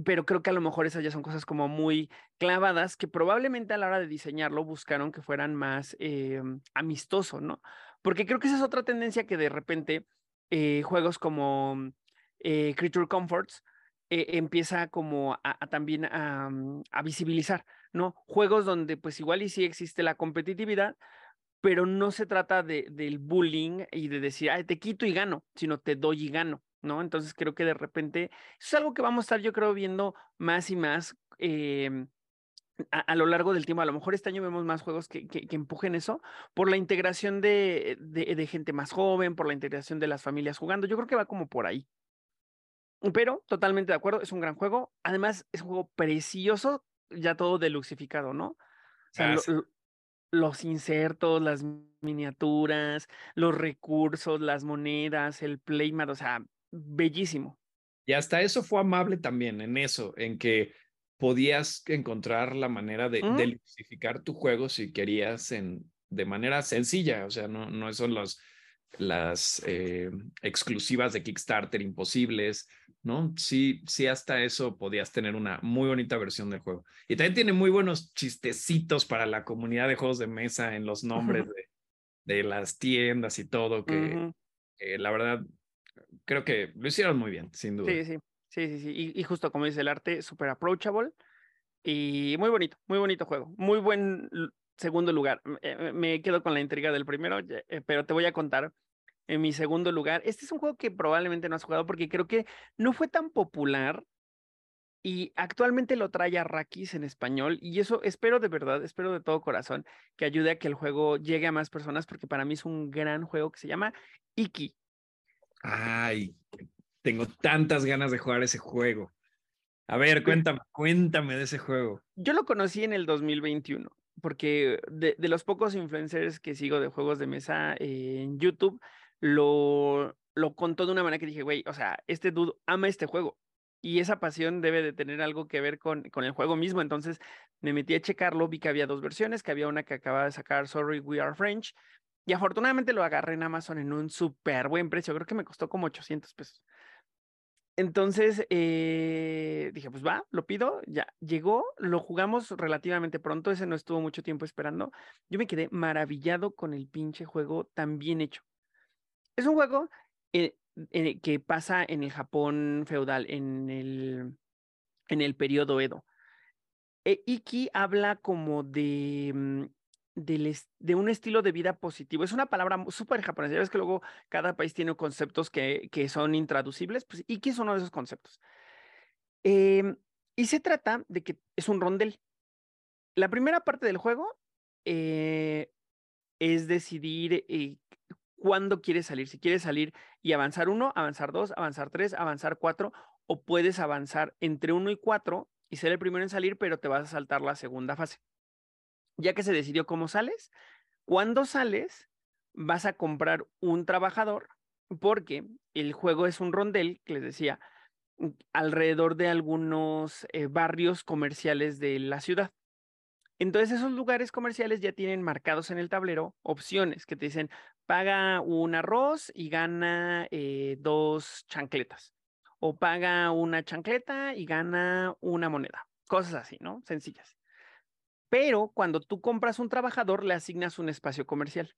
Pero creo que a lo mejor esas ya son cosas como muy clavadas que probablemente a la hora de diseñarlo buscaron que fueran más eh, amistoso, ¿no? Porque creo que esa es otra tendencia que de repente eh, juegos como eh, Creature Comforts eh, empieza como a, también a, a, visibilizar, ¿no? Juegos donde pues igual y sí existe la competitividad, pero no se trata de, del bullying y de decir, Ay, te quito y gano, sino te doy y gano, ¿no? Entonces creo que de repente eso es algo que vamos a estar, yo creo, viendo más y más. em, a, a lo largo del tiempo, a lo mejor este año vemos más juegos que, que, que empujen eso por la integración de, de, de gente más joven, por la integración de las familias jugando. Yo creo que va como por ahí. Pero totalmente de acuerdo, es un gran juego. Además, es un juego precioso, ya todo deluxificado, ¿no? O sea, Ah, lo- sí. lo- los insertos, las miniaturas, los recursos, las monedas, el playmat, o sea, bellísimo. Y hasta eso fue amable también en eso, en que podías encontrar la manera de, Ujú. de diversificar tu juego si querías en, de manera sencilla, o sea, no, no son los, las eh, exclusivas de Kickstarter imposibles, ¿no? Sí, sí, hasta eso podías tener una muy bonita versión del juego. Y también tiene muy buenos chistecitos para la comunidad de juegos de mesa en los nombres de, de las tiendas y todo, que eh, la verdad creo que lo hicieron muy bien, sin duda. Sí, sí, sí, sí, sí. Y, y justo como dice el arte, súper approachable y muy bonito, muy bonito juego. Muy buen segundo lugar. Eh, Me quedo con la intriga del primero, eh, pero te voy a contar en mi segundo lugar. Este es un juego que probablemente no has jugado porque creo que no fue tan popular y actualmente lo trae Arrakis en español y eso espero de verdad, espero de todo corazón que ayude a que el juego llegue a más personas porque para mí es un gran juego que se llama Iki. Ay, tengo tantas ganas de jugar ese juego. A ver, cuéntame, cuéntame de ese juego. Yo lo conocí en el 2021, porque de, de los pocos influencers que sigo de juegos de mesa eh, en YouTube, lo, lo contó de una manera que dije, güey, o sea, este dude ama este juego. Y esa pasión debe de tener algo que ver con, con el juego mismo. Entonces me metí a checarlo, vi que había dos versiones, que había una que acababa de sacar Sorry We Are French. Y afortunadamente lo agarré en Amazon en un súper buen precio. Creo que me costó como 800 pesos. Entonces eh, dije, pues va, lo pido, ya llegó, lo jugamos relativamente pronto, ese no estuvo mucho tiempo esperando. Yo me quedé maravillado con el pinche juego tan bien hecho. Es un juego eh, eh, que pasa en el Japón feudal, en el, en el periodo Edo. E- Iki habla como de, mm, de un estilo de vida positivo. Es una palabra súper japonesa. Ya ves que luego cada país tiene conceptos que, que son intraducibles. Pues Iki es uno de esos conceptos. Em, y se trata de que es un rondel. La primera parte del juego eh, es decidir eh, cuándo quieres salir. Si quieres salir y avanzar uno, avanzar dos, avanzar tres, avanzar cuatro, o puedes avanzar entre uno y cuatro y ser el primero en salir, pero te vas a saltar la segunda fase. Ya que se decidió cómo sales, cuando sales, vas a comprar un trabajador, porque el juego es un rondel, que les decía, mm, alrededor de algunos eh, barrios comerciales de la ciudad. Entonces esos lugares comerciales ya tienen marcados en el tablero opciones que te dicen, paga un arroz y gana eh, dos chancletas. O paga una chancleta y gana una moneda. Cosas así, ¿no? Sencillas. Pero cuando tú compras un trabajador, le asignas un espacio comercial.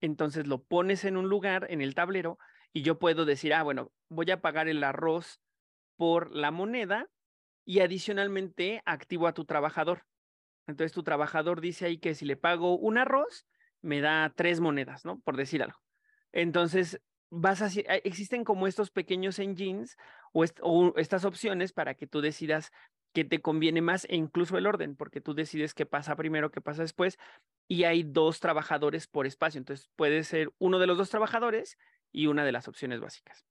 Entonces lo pones en un lugar en el tablero y yo puedo decir, ah, bueno, voy a pagar el arroz por la moneda y adicionalmente activo a tu trabajador. Entonces tu trabajador dice ahí que si le pago un arroz, me da tres monedas, ¿no? Por decir algo. Entonces, vas a, existen como estos pequeños engines o, estas opciones para que tú decidas qué te conviene más e incluso el orden, porque tú decides qué pasa primero, qué pasa después, y hay dos trabajadores por espacio. Entonces, puede ser uno de los dos trabajadores y una de las opciones básicas.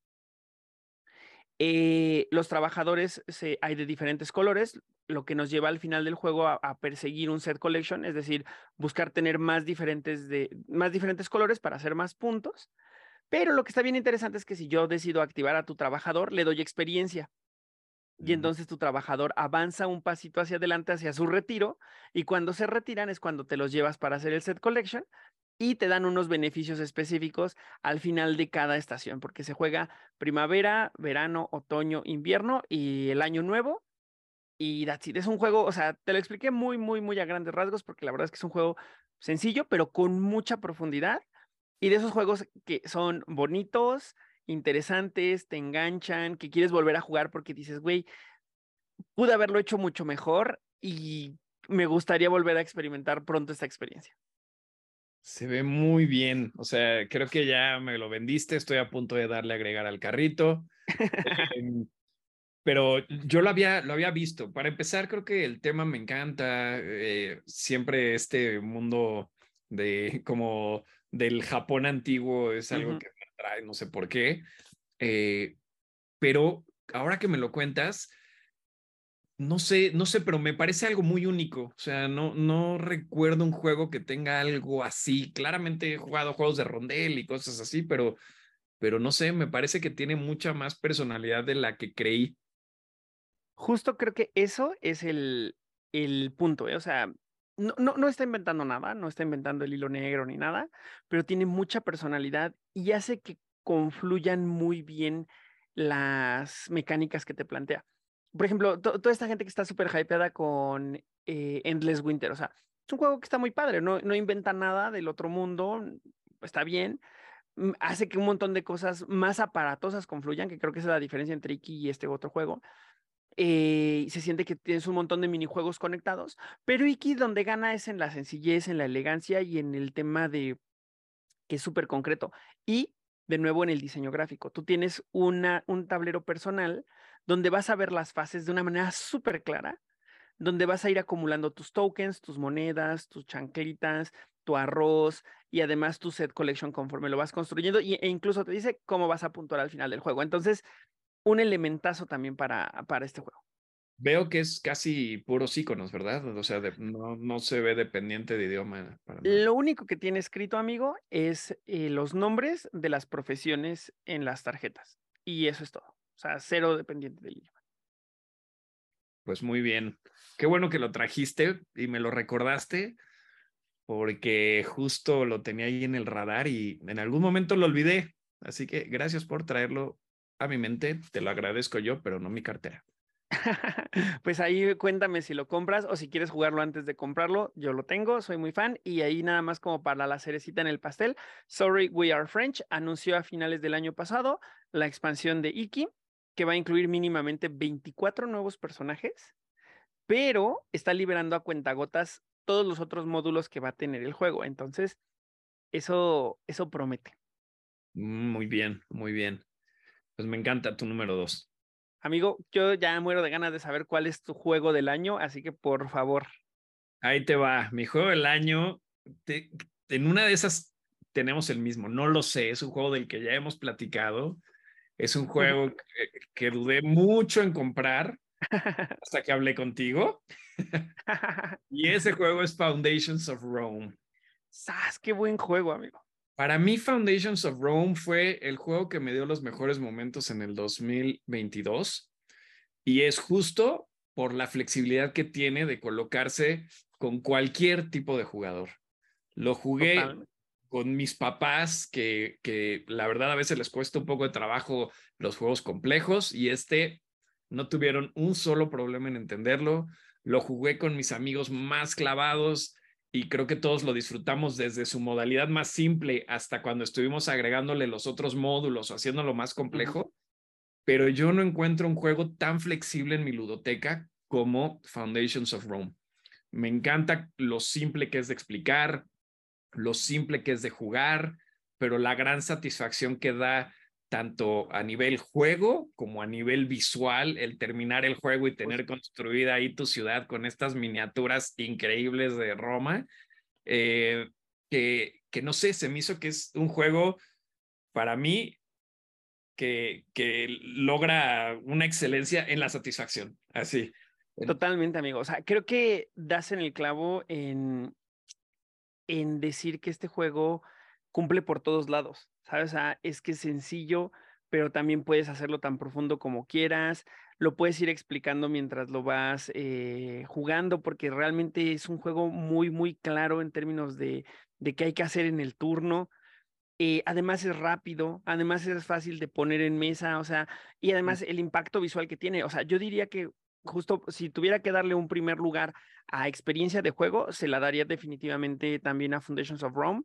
Eh, los trabajadores hay de diferentes colores, lo que nos lleva al final del juego a, a, perseguir un set collection, es decir, buscar tener más diferentes, de, más diferentes colores para hacer más puntos. Pero lo que está bien interesante es que si yo decido activar a tu trabajador, le doy experiencia. Y entonces tu trabajador avanza un pasito hacia adelante hacia su retiro y cuando se retiran es cuando te los llevas para hacer el set collection y te dan unos beneficios específicos al final de cada estación, porque se juega primavera, verano, otoño, invierno y el año nuevo. Y that's it. es un juego, o sea, te lo expliqué muy, muy, muy a grandes rasgos, porque la verdad es que es un juego sencillo, pero con mucha profundidad. Y de esos juegos que son bonitos, interesantes, te enganchan, que quieres volver a jugar porque dices, güey, pude haberlo hecho mucho mejor y me gustaría volver a experimentar pronto esta experiencia. Se ve muy bien. O sea, creo que ya me lo vendiste. Estoy a punto de darle a agregar al carrito. Em, pero yo lo había, lo había visto. Para empezar, creo que el tema me encanta. eh, siempre este mundo de como del Japón antiguo es algo Ujú. que me no sé por qué. Eh, pero ahora que me lo cuentas, no sé, no sé, pero me parece algo muy único. O sea, no, no recuerdo un juego que tenga algo así. Claramente he jugado juegos de rondel y cosas así, pero, pero no sé, me parece que tiene mucha más personalidad de la que creí. Justo creo que eso es el, el punto, ¿eh? O sea, no, no, no está inventando nada, no está inventando el hilo negro ni nada, pero tiene mucha personalidad y hace que confluyan muy bien las mecánicas que te plantea. Por ejemplo, to- toda esta gente que está súper hypeada con eh, Endless Winter, o sea, es un juego que está muy padre, no, no inventa nada del otro mundo, está bien, mm, hace que un montón de cosas más aparatosas confluyan, que creo que es la diferencia entre Iki y este otro juego eh, se siente que tienes un montón de minijuegos conectados, pero Iki donde gana es en la sencillez, en la elegancia y en el tema de que es súper concreto. Y de nuevo en el diseño gráfico, tú tienes una, un tablero personal donde vas a ver las fases de una manera súper clara, donde vas a ir acumulando tus tokens, tus monedas, tus chanclitas, tu arroz y además tu set collection conforme lo vas construyendo y, e incluso te dice cómo vas a puntuar al final del juego. Entonces, un elementazo también para, para este juego. Veo que es casi puros iconos, ¿verdad? O sea, de- no, no se ve dependiente de idioma. Para. Lo único que tiene escrito, amigo, es eh, los nombres de las profesiones en las tarjetas. Y eso es todo. O sea, cero dependiente del idioma. Pues muy bien. Qué bueno que lo trajiste y me lo recordaste porque justo lo tenía ahí en el radar y en algún momento lo olvidé. Así que gracias por traerlo a mi mente. Te lo agradezco yo, pero no mi cartera. pues ahí cuéntame si lo compras o si quieres jugarlo antes de comprarlo. Yo lo tengo, soy muy fan. Y ahí nada más como para la cerecita en el pastel. Sorry, We Are French anunció a finales del año pasado la expansión de Iki, que va a incluir mínimamente 24 nuevos personajes, pero está liberando a cuentagotas todos los otros módulos que va a tener el juego. Entonces, eso, eso promete. Mm, Muy bien, muy bien. Pues me encanta tu número dos. Amigo, yo ya muero de ganas de saber cuál es tu juego del año, así que por favor. Ahí te va. Mi juego del año, te- en una de esas tenemos el mismo. No lo sé. Es un juego del que ya hemos platicado. Es un juego que, que dudé mucho en comprar hasta que hablé contigo. Y ese juego es Foundations of Rome. ¡Sas! ¡Qué buen juego, amigo! Para mí, Foundations of Rome fue el juego que me dio los mejores momentos en el 2022 y es justo por la flexibilidad que tiene de colocarse con cualquier tipo de jugador. Lo jugué con mis papás, que, que la verdad a veces les cuesta un poco de trabajo los juegos complejos y este no tuvieron un solo problema en entenderlo. Lo jugué con mis amigos más clavados y creo que todos lo disfrutamos desde su modalidad más simple hasta cuando estuvimos agregándole los otros módulos o haciéndolo más complejo. Pero yo no encuentro un juego tan flexible en mi ludoteca como Foundations of Rome. Me encanta lo simple que es de explicar, lo simple que es de jugar, pero la gran satisfacción que da tanto a nivel juego como a nivel visual, el terminar el juego y tener construida ahí tu ciudad con estas miniaturas increíbles de Roma, eh, que, que no sé, se me hizo que es un juego para mí que, que logra una excelencia en la satisfacción, así. Totalmente, amigo. O sea, creo que das en el clavo en, en decir que este juego cumple por todos lados, ¿sabes? O sea, es que es sencillo, pero también puedes hacerlo tan profundo como quieras, lo puedes ir explicando mientras lo vas eh, jugando, porque realmente es un juego muy, muy claro en términos de, de qué hay que hacer en el turno. Eh, además es rápido, además es fácil de poner en mesa, o sea, y además el impacto visual que tiene, o sea, yo diría que justo si tuviera que darle un primer lugar a experiencia de juego, se la daría definitivamente también a Foundations of Rome,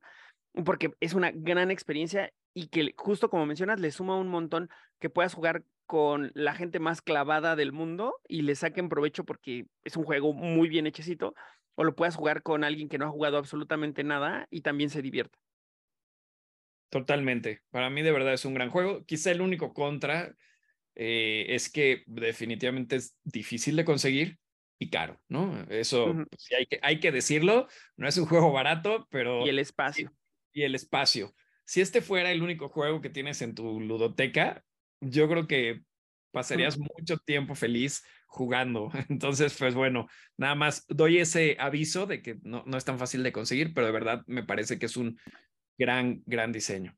porque es una gran experiencia y que justo como mencionas, le suma un montón que puedas jugar con la gente más clavada del mundo y le saquen provecho porque es un juego muy bien hechecito, o lo puedas jugar con alguien que no ha jugado absolutamente nada y también se divierta. Totalmente. Para mí de verdad es un gran juego. Quizá el único contra eh, es que definitivamente es difícil de conseguir y caro, ¿no? Eso pues, hay, que, hay que decirlo. No es un juego barato, pero... Y el espacio. Y, el espacio. Si este fuera el único juego que tienes en tu ludoteca, yo creo que pasarías mucho tiempo feliz jugando. Entonces, pues bueno, nada más doy ese aviso de que no, no es tan fácil de conseguir, pero de verdad me parece que es un gran, gran diseño.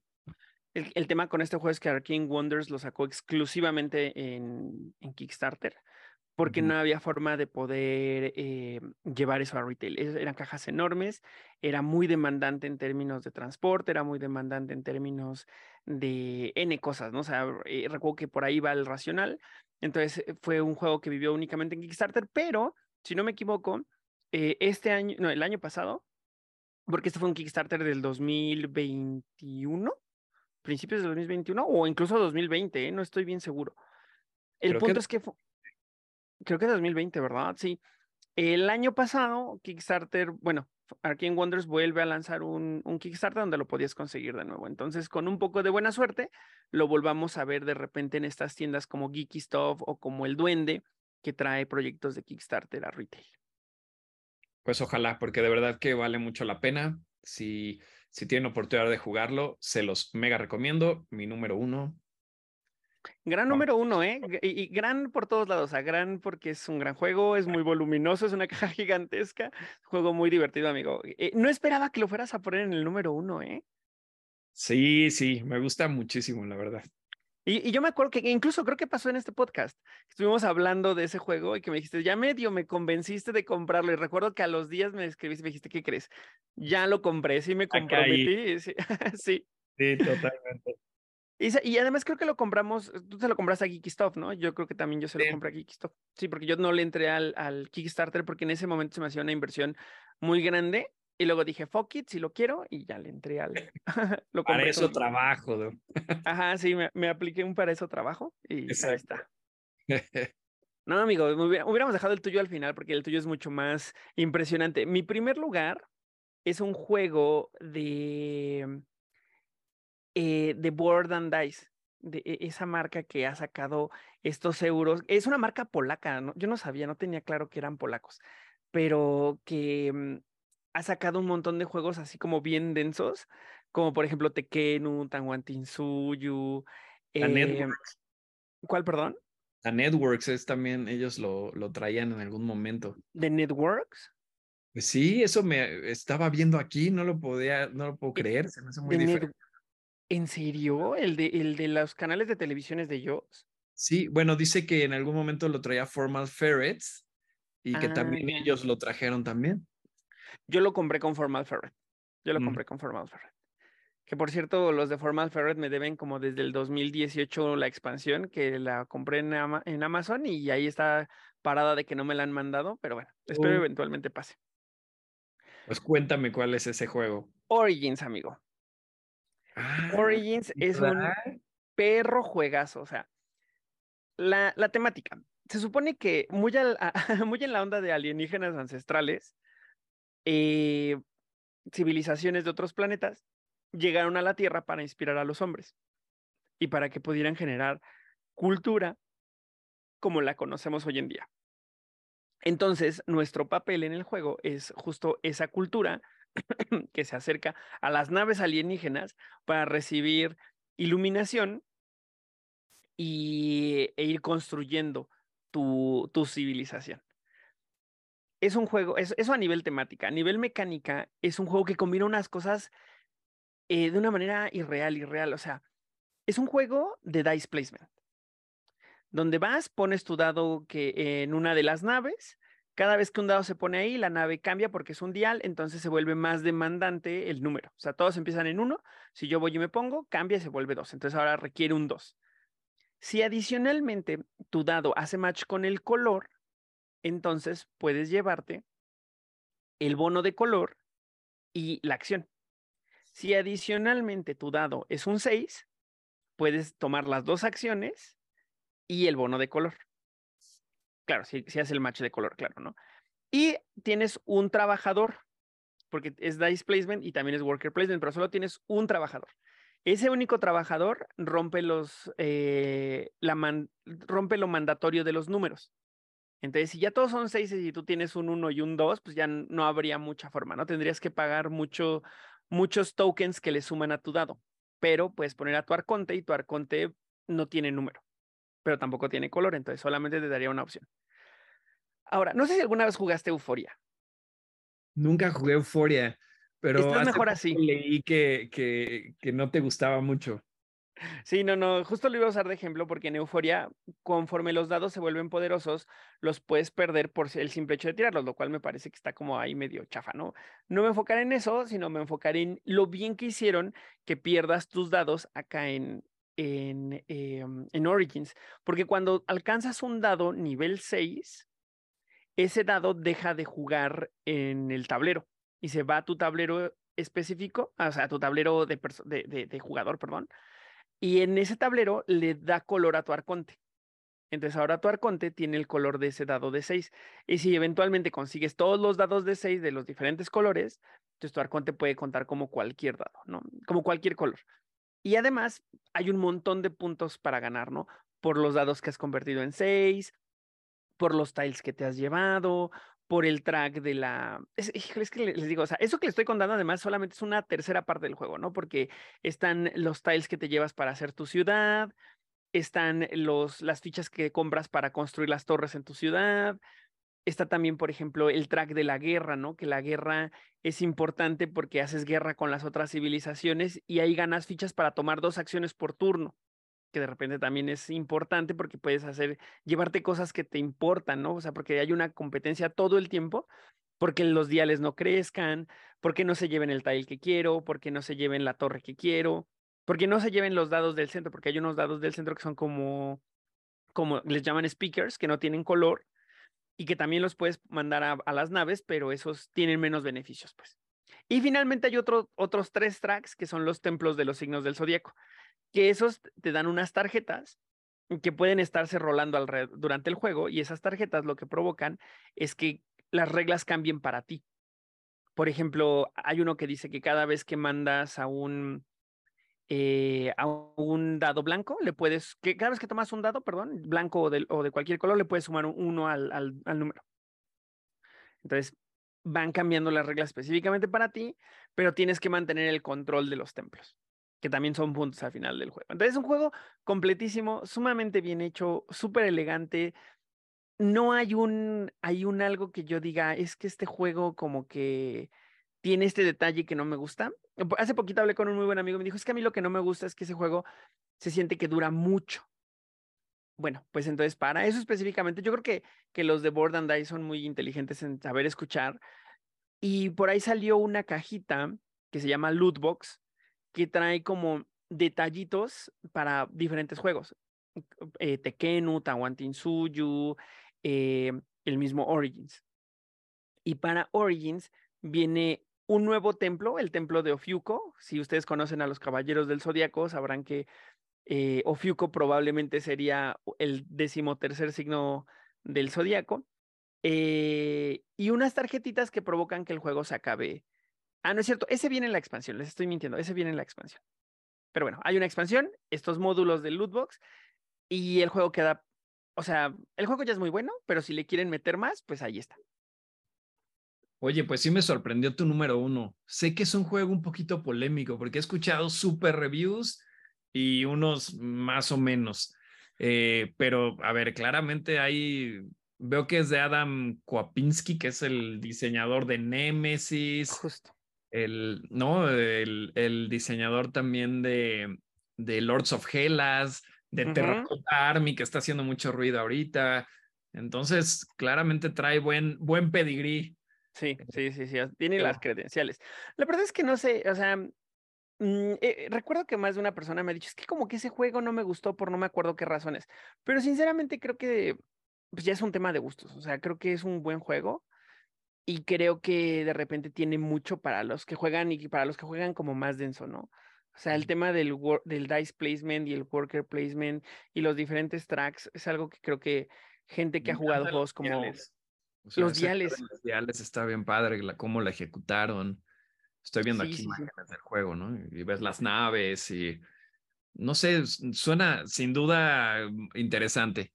El, tema con este juego es que Arkane Wonders lo sacó exclusivamente en, en Kickstarter porque no había forma de poder eh, llevar eso a retail. eran cajas enormes, era muy demandante en términos de transporte, era muy demandante en términos de N cosas, ¿no? O sea, eh, recuerdo que por ahí va el racional. Entonces eh, fue un juego que vivió únicamente en Kickstarter, pero si no me equivoco, este año, no, el año pasado, porque este fue un Kickstarter del 2021, principios del 2021 o incluso 2020, no estoy bien seguro. El punto es que fue, creo que 2020, ¿verdad? Sí. El año pasado, Kickstarter, bueno, Arkane Wonders vuelve a lanzar un, un, Kickstarter donde lo podías conseguir de nuevo. Entonces, con un poco de buena suerte, lo volvamos a ver de repente en estas tiendas como Geeky Stuff o como El Duende, que trae proyectos de Kickstarter a retail. Pues ojalá, porque de verdad que vale mucho la pena. Si, si tienen oportunidad de jugarlo, se los mega recomiendo. Mi número uno, Gran número uno, ¿eh? Y, gran por todos lados, o sea, gran porque es un gran juego, es muy voluminoso, es una caja gigantesca, juego muy divertido, amigo. Eh, no esperaba que lo fueras a poner en el número uno, ¿eh? Sí, sí, me gusta muchísimo, la verdad. Y, yo me acuerdo que incluso creo que pasó en este podcast. Estuvimos hablando de ese juego y que me dijiste, ya medio me convenciste de comprarlo. Y recuerdo que a los días me escribiste y me dijiste, ¿qué crees? Ya lo compré, sí me comprometí. sí. sí, totalmente. Y, además creo que lo compramos, tú te lo compraste a Geeky Stuff, ¿no? Yo creo que también yo se lo compré a Geeky Stuff. Sí, porque yo no le entré al, al Kickstarter porque en ese momento se me hacía una inversión muy grande. Y luego dije, fuck it, si lo quiero, y ya le entré al. lo para eso trabajo, ¿no? Ajá, sí, me, apliqué un para eso trabajo y ahí está. no, amigo, hubiéramos dejado el tuyo al final porque el tuyo es mucho más impresionante. Mi primer lugar es un juego de eh, de Board and Dice, de e, esa marca que ha sacado estos euros. Es una marca polaca, ¿no? yo no sabía, no tenía claro que eran polacos, pero que mm, ha sacado un montón de juegos así como bien densos, como por ejemplo Tekenu, Tanwantinsuyu. La em, Networks. ¿Cuál, perdón? La Networks es también, ellos lo, lo traían en algún momento. ¿De Networks? Pues sí, eso me estaba viendo aquí, no lo podía, no lo puedo creer, se me hace muy diferente. ¿En serio? ¿El de, el de los canales de televisiones de ellos? Sí, bueno, dice que en algún momento lo traía Formal Ferrets y que también ah, ellos lo trajeron también. Yo lo compré con Formal Ferret. Yo lo mm. compré con Formal Ferret. Que por cierto, los de Formal Ferret me deben como desde el 2018 la expansión, que la compré en, en Amazon y ahí está parada de que no me la han mandado, pero bueno, espero eventualmente pase. Pues cuéntame cuál es ese juego. Origins, amigo. Ah, Origins es un perro juegazo, o sea, la, la temática. Se supone que muy, muy, en la onda de alienígenas ancestrales, eh, civilizaciones de otros planetas llegaron a la Tierra para inspirar a los hombres y para que pudieran generar cultura como la conocemos hoy en día. Entonces, nuestro papel en el juego es justo esa cultura que se acerca a las naves alienígenas para recibir iluminación y, e ir construyendo tu, tu civilización. Es un juego, eso a nivel temática. A nivel mecánica, es un juego que combina unas cosas eh, de una manera irreal, irreal. O sea, es un juego de dice placement, donde vas, pones tu dado que en una de las naves cada vez que un dado se pone ahí, la nave cambia porque es un dial, entonces se vuelve más demandante el número. O sea, todos empiezan en uno. Si yo voy y me pongo, cambia y se vuelve dos. Entonces ahora requiere un dos. Si adicionalmente tu dado hace match con el color, entonces puedes llevarte el bono de color y la acción. Si adicionalmente tu dado es un 6, puedes tomar las dos acciones y el bono de color. Claro, si, hace el match de color, claro, ¿no? Y tienes un trabajador, porque es dice placement y también es worker placement, pero solo tienes un trabajador. Ese único trabajador rompe los eh, la rompe lo mandatorio de los números. Entonces, si ya todos son seis y tú tienes un uno y un dos, pues ya no habría mucha forma, ¿no? Tendrías que pagar mucho, muchos tokens que le suman a tu dado. Pero puedes poner a tu arconte y tu arconte no tiene número, pero tampoco tiene color, entonces solamente te daría una opción. Ahora, no sé si alguna vez jugaste Euforia. Nunca jugué Euforia, pero Estás mejor así. leí que, que, que no te gustaba mucho. Sí, no, no, justo lo iba a usar de ejemplo porque en Euforia, conforme los dados se vuelven poderosos, los puedes perder por el simple hecho de tirarlos, lo cual me parece que está como ahí medio chafa, ¿no? No me enfocaré en eso, sino me enfocaré en lo bien que hicieron que pierdas tus dados acá en, en, em, en Origins, porque cuando alcanzas un dado nivel 6, ese dado deja de jugar en el tablero y se va a tu tablero específico, o sea, a tu tablero de jugador, perdón, y en ese tablero le da color a tu arconte. Entonces ahora tu arconte tiene el color de ese dado de 6. Y si eventualmente consigues todos los dados de 6 de los diferentes colores, entonces tu arconte puede contar como cualquier dado, ¿no? Como cualquier color. Y además hay un montón de puntos para ganar, ¿no? Por los dados que has convertido en 6, por los tiles que te has llevado, por el track de la... Es, que les digo, o sea, eso que les estoy contando además solamente es una tercera parte del juego, ¿no? Porque están los tiles que te llevas para hacer tu ciudad, están los, las fichas que compras para construir las torres en tu ciudad, está también, por ejemplo, el track de la guerra, ¿no? Que la guerra es importante porque haces guerra con las otras civilizaciones y ahí ganas fichas para tomar dos acciones por turno que de repente también es importante porque puedes hacer, llevarte cosas que te importan, ¿no? O sea, porque hay una competencia todo el tiempo, porque los diales no crezcan, porque no se lleven el tile que quiero, porque no se lleven la torre que quiero, porque no se lleven los dados del centro, porque hay unos dados del centro que son como, como les llaman speakers, que no tienen color y que también los puedes mandar a, las naves, pero esos tienen menos beneficios, pues. Y finalmente hay otro, otros tres tracks que son los templos de los signos del zodiaco que esos te dan unas tarjetas que pueden estarse rolando durante el juego y esas tarjetas lo que provocan es que las reglas cambien para ti. Por ejemplo, hay uno que dice que cada vez que mandas a un eh, a un dado blanco, le puedes, que cada vez que tomas un dado, perdón, blanco o de, o de cualquier color, le puedes sumar uno al, al, al número. Entonces, van cambiando las reglas específicamente para ti, pero tienes que mantener el control de los templos que también son puntos al final del juego. Entonces es un juego completísimo, sumamente bien hecho, súper elegante. No hay un, hay un algo que yo diga, es que este juego como que tiene este detalle que no me gusta. Hace poquito hablé con un muy buen amigo y me dijo, es que a mí lo que no me gusta es que ese juego se siente que dura mucho. Bueno, pues entonces para eso específicamente, yo creo que, que los de Board and Die son muy inteligentes en saber escuchar. Y por ahí salió una cajita que se llama Lootbox, que trae como detallitos para diferentes juegos. Eh, Tekenu, Tawantinsuyu, eh, el mismo Origins. Y para Origins viene un nuevo templo, el templo de Ofiuco. Si ustedes conocen a los caballeros del zodiaco, sabrán que eh, Ofiuco probablemente sería el decimotercer signo del zodiaco. Eh, y unas tarjetitas que provocan que el juego se acabe Ah, no es cierto, ese viene en la expansión, les estoy mintiendo, ese viene en la expansión. Pero bueno, hay una expansión, estos módulos del lootbox y el juego queda, o sea, el juego ya es muy bueno, pero si le quieren meter más, pues ahí está. Oye, pues sí me sorprendió tu número uno. Sé que es un juego un poquito polémico porque he escuchado super reviews y unos más o menos. Eh, pero, a ver, claramente hay, veo que es de Adam Kwapinski, que es el diseñador de Nemesis. Justo el, ¿no? El, el diseñador también de, de, Lords of Hellas, de Terracotta Army, que está haciendo mucho ruido ahorita. Entonces, claramente trae buen, buen pedigrí. Sí, sí, sí, sí, tiene las credenciales. La verdad es que no sé, o sea, mm, eh, recuerdo que más de una persona me ha dicho, es que como que ese juego no me gustó por no me acuerdo qué razones, pero sinceramente creo que pues ya es un tema de gustos, o sea, creo que es un buen juego y creo que de repente tiene mucho para los que juegan y para los que juegan como más denso, ¿no? O sea, el tema del, del dice placement y el worker placement y los diferentes tracks es algo que creo que gente que ha jugado juegos como... los diales. Los diales está bien padre, la, cómo la ejecutaron. Estoy viendo Sí, aquí sí, sí. imágenes del juego, ¿no? Y ves las naves y no sé, suena sin duda mm, interesante.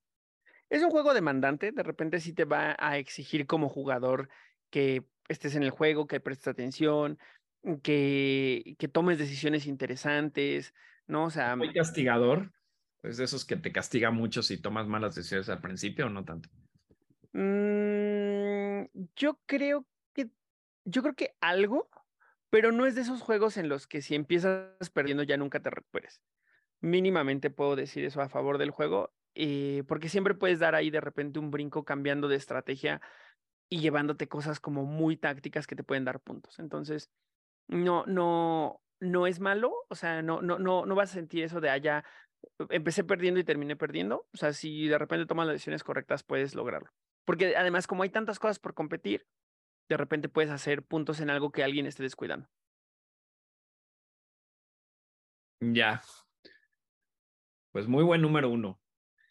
Es un juego demandante, de repente sí te va a exigir como jugador que estés en el juego, que prestes atención, que, que tomes decisiones interesantes, ¿no? O sea, Muy castigador. Es de esos que te castiga mucho si tomas malas decisiones al principio o no tanto. Mm, yo creo que, yo creo que algo, pero no es de esos juegos en los que si empiezas perdiendo ya nunca te recuperes. Mínimamente puedo decir eso a favor del juego, eh, porque siempre puedes dar ahí de repente un brinco cambiando de estrategia y llevándote cosas como muy tácticas que te pueden dar puntos. Entonces, no, no, no es malo, o sea, no, no, no, no vas a sentir eso de allá, empecé perdiendo y terminé perdiendo. O sea, si de repente tomas las decisiones correctas, puedes lograrlo. Porque además, como hay tantas cosas por competir, de repente puedes hacer puntos en algo que alguien esté descuidando. Ya. Pues muy buen número uno.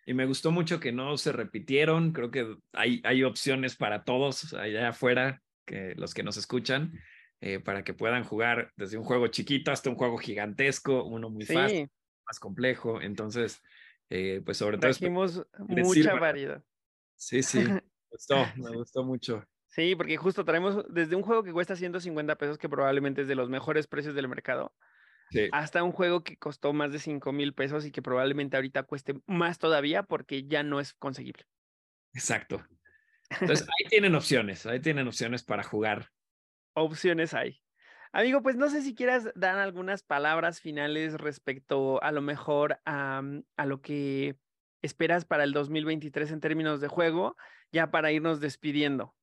Y me gustó mucho que no se repitieron. Creo que hay, hay opciones para todos allá afuera, que los que nos escuchan, eh, para que puedan jugar desde un juego chiquito hasta un juego gigantesco, uno muy fácil, más complejo. Entonces, eh, pues sobre todo... trajimos mucha variedad. Sí, sí, me gustó, me gustó mucho. Sí, porque justo traemos desde un juego que cuesta 150 pesos, que probablemente es de los mejores precios del mercado, Sí, hasta un juego que costó más de 5 mil pesos y que probablemente ahorita cueste más todavía porque ya no es conseguible. exacto. Entonces, ahí tienen opciones, ahí tienen opciones para jugar. Opciones hay. Amigo, pues no sé si quieras dar algunas palabras finales respecto a lo mejor a, a lo que esperas para el 2023 en términos de juego, ya para irnos despidiendo.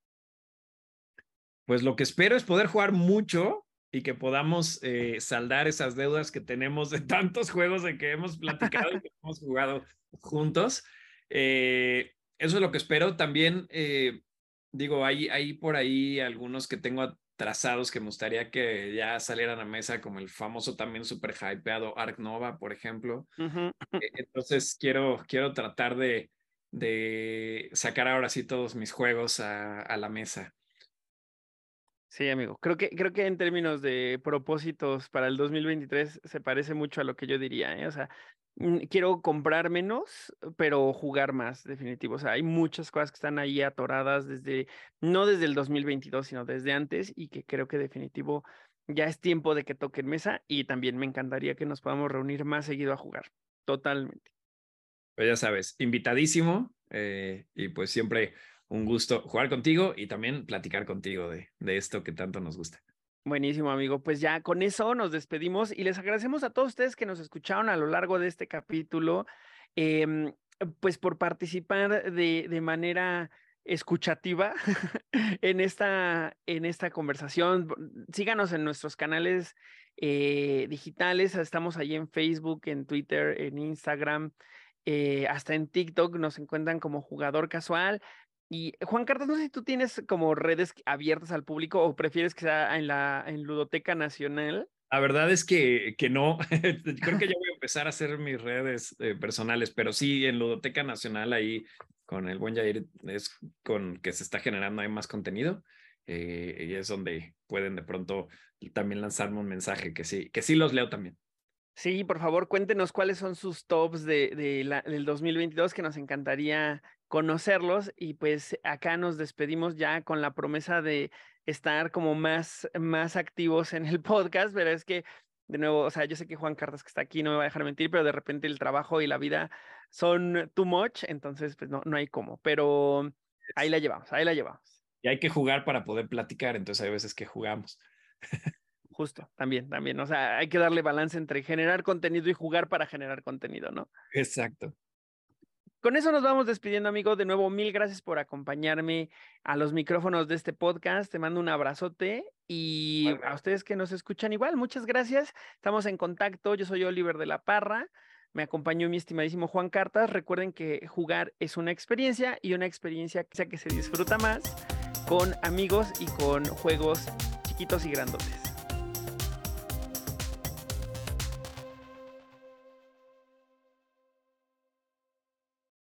Pues lo que espero es poder jugar mucho y que podamos eh, saldar esas deudas que tenemos de tantos juegos de que hemos platicado y que hemos jugado juntos. Eh, eso es lo que espero. También, eh, digo, hay, hay por ahí algunos que tengo trazados que me gustaría que ya salieran a mesa, como el famoso también super hypeado Ark Nova, por ejemplo. Eh, Entonces quiero, quiero tratar de, de sacar ahora sí todos mis juegos a, a la mesa. Sí, amigo. Creo que, creo que en términos de propósitos para el 2023 se parece mucho a lo que yo diría, ¿eh? O sea, quiero comprar menos, pero jugar más, definitivo. O sea, hay muchas cosas que están ahí atoradas desde, no desde el 2022, sino desde antes y que creo que definitivo ya es tiempo de que toquen mesa y también me encantaría que nos podamos reunir más seguido a jugar. Totalmente. Pues ya sabes, invitadísimo eh, y pues siempre un gusto jugar contigo y también platicar contigo de, de esto que tanto nos gusta. Buenísimo, amigo. Pues ya con eso nos despedimos y les agradecemos a todos ustedes que nos escucharon a lo largo de este capítulo, em, pues por participar de, de manera escuchativa en esta, en esta conversación. Síganos en nuestros canales eh, digitales. Estamos allí en Facebook, en Twitter, en Instagram, eh, hasta en TikTok nos encuentran como jugador casual. Y Juan Carlos, no sé si tú tienes como redes abiertas al público o prefieres que sea en la en Ludoteca Nacional. La verdad es que, que no, creo que ya voy a empezar a hacer mis redes eh, personales, pero sí en Ludoteca Nacional ahí con el buen Jair es con que se está generando ahí más contenido eh, y es donde pueden de pronto también lanzarme un mensaje que sí, que sí los leo también. Sí, por favor, cuéntenos cuáles son sus tops de, de la, del 2022, que nos encantaría conocerlos. Y pues acá nos despedimos ya con la promesa de estar como más, más activos en el podcast, pero es que, de nuevo, o sea, yo sé que Juan Carlos que está aquí no me va a dejar mentir, pero de repente el trabajo y la vida son too much, entonces pues no, no hay cómo, pero ahí la llevamos, ahí la llevamos. Y hay que jugar para poder platicar, entonces hay veces que jugamos. Justo, también, también. O sea, hay que darle balance entre generar contenido y jugar para generar contenido, ¿no? Exacto. Con eso nos vamos despidiendo, amigo. De nuevo, mil gracias por acompañarme a los micrófonos de este podcast. Te mando un abrazote y a ustedes que nos escuchan igual, muchas gracias. Estamos en contacto. Yo soy Oliver de la Parra. Me acompañó mi estimadísimo Juan Cartas. Recuerden que jugar es una experiencia y una experiencia que se disfruta más con amigos y con juegos chiquitos y grandotes.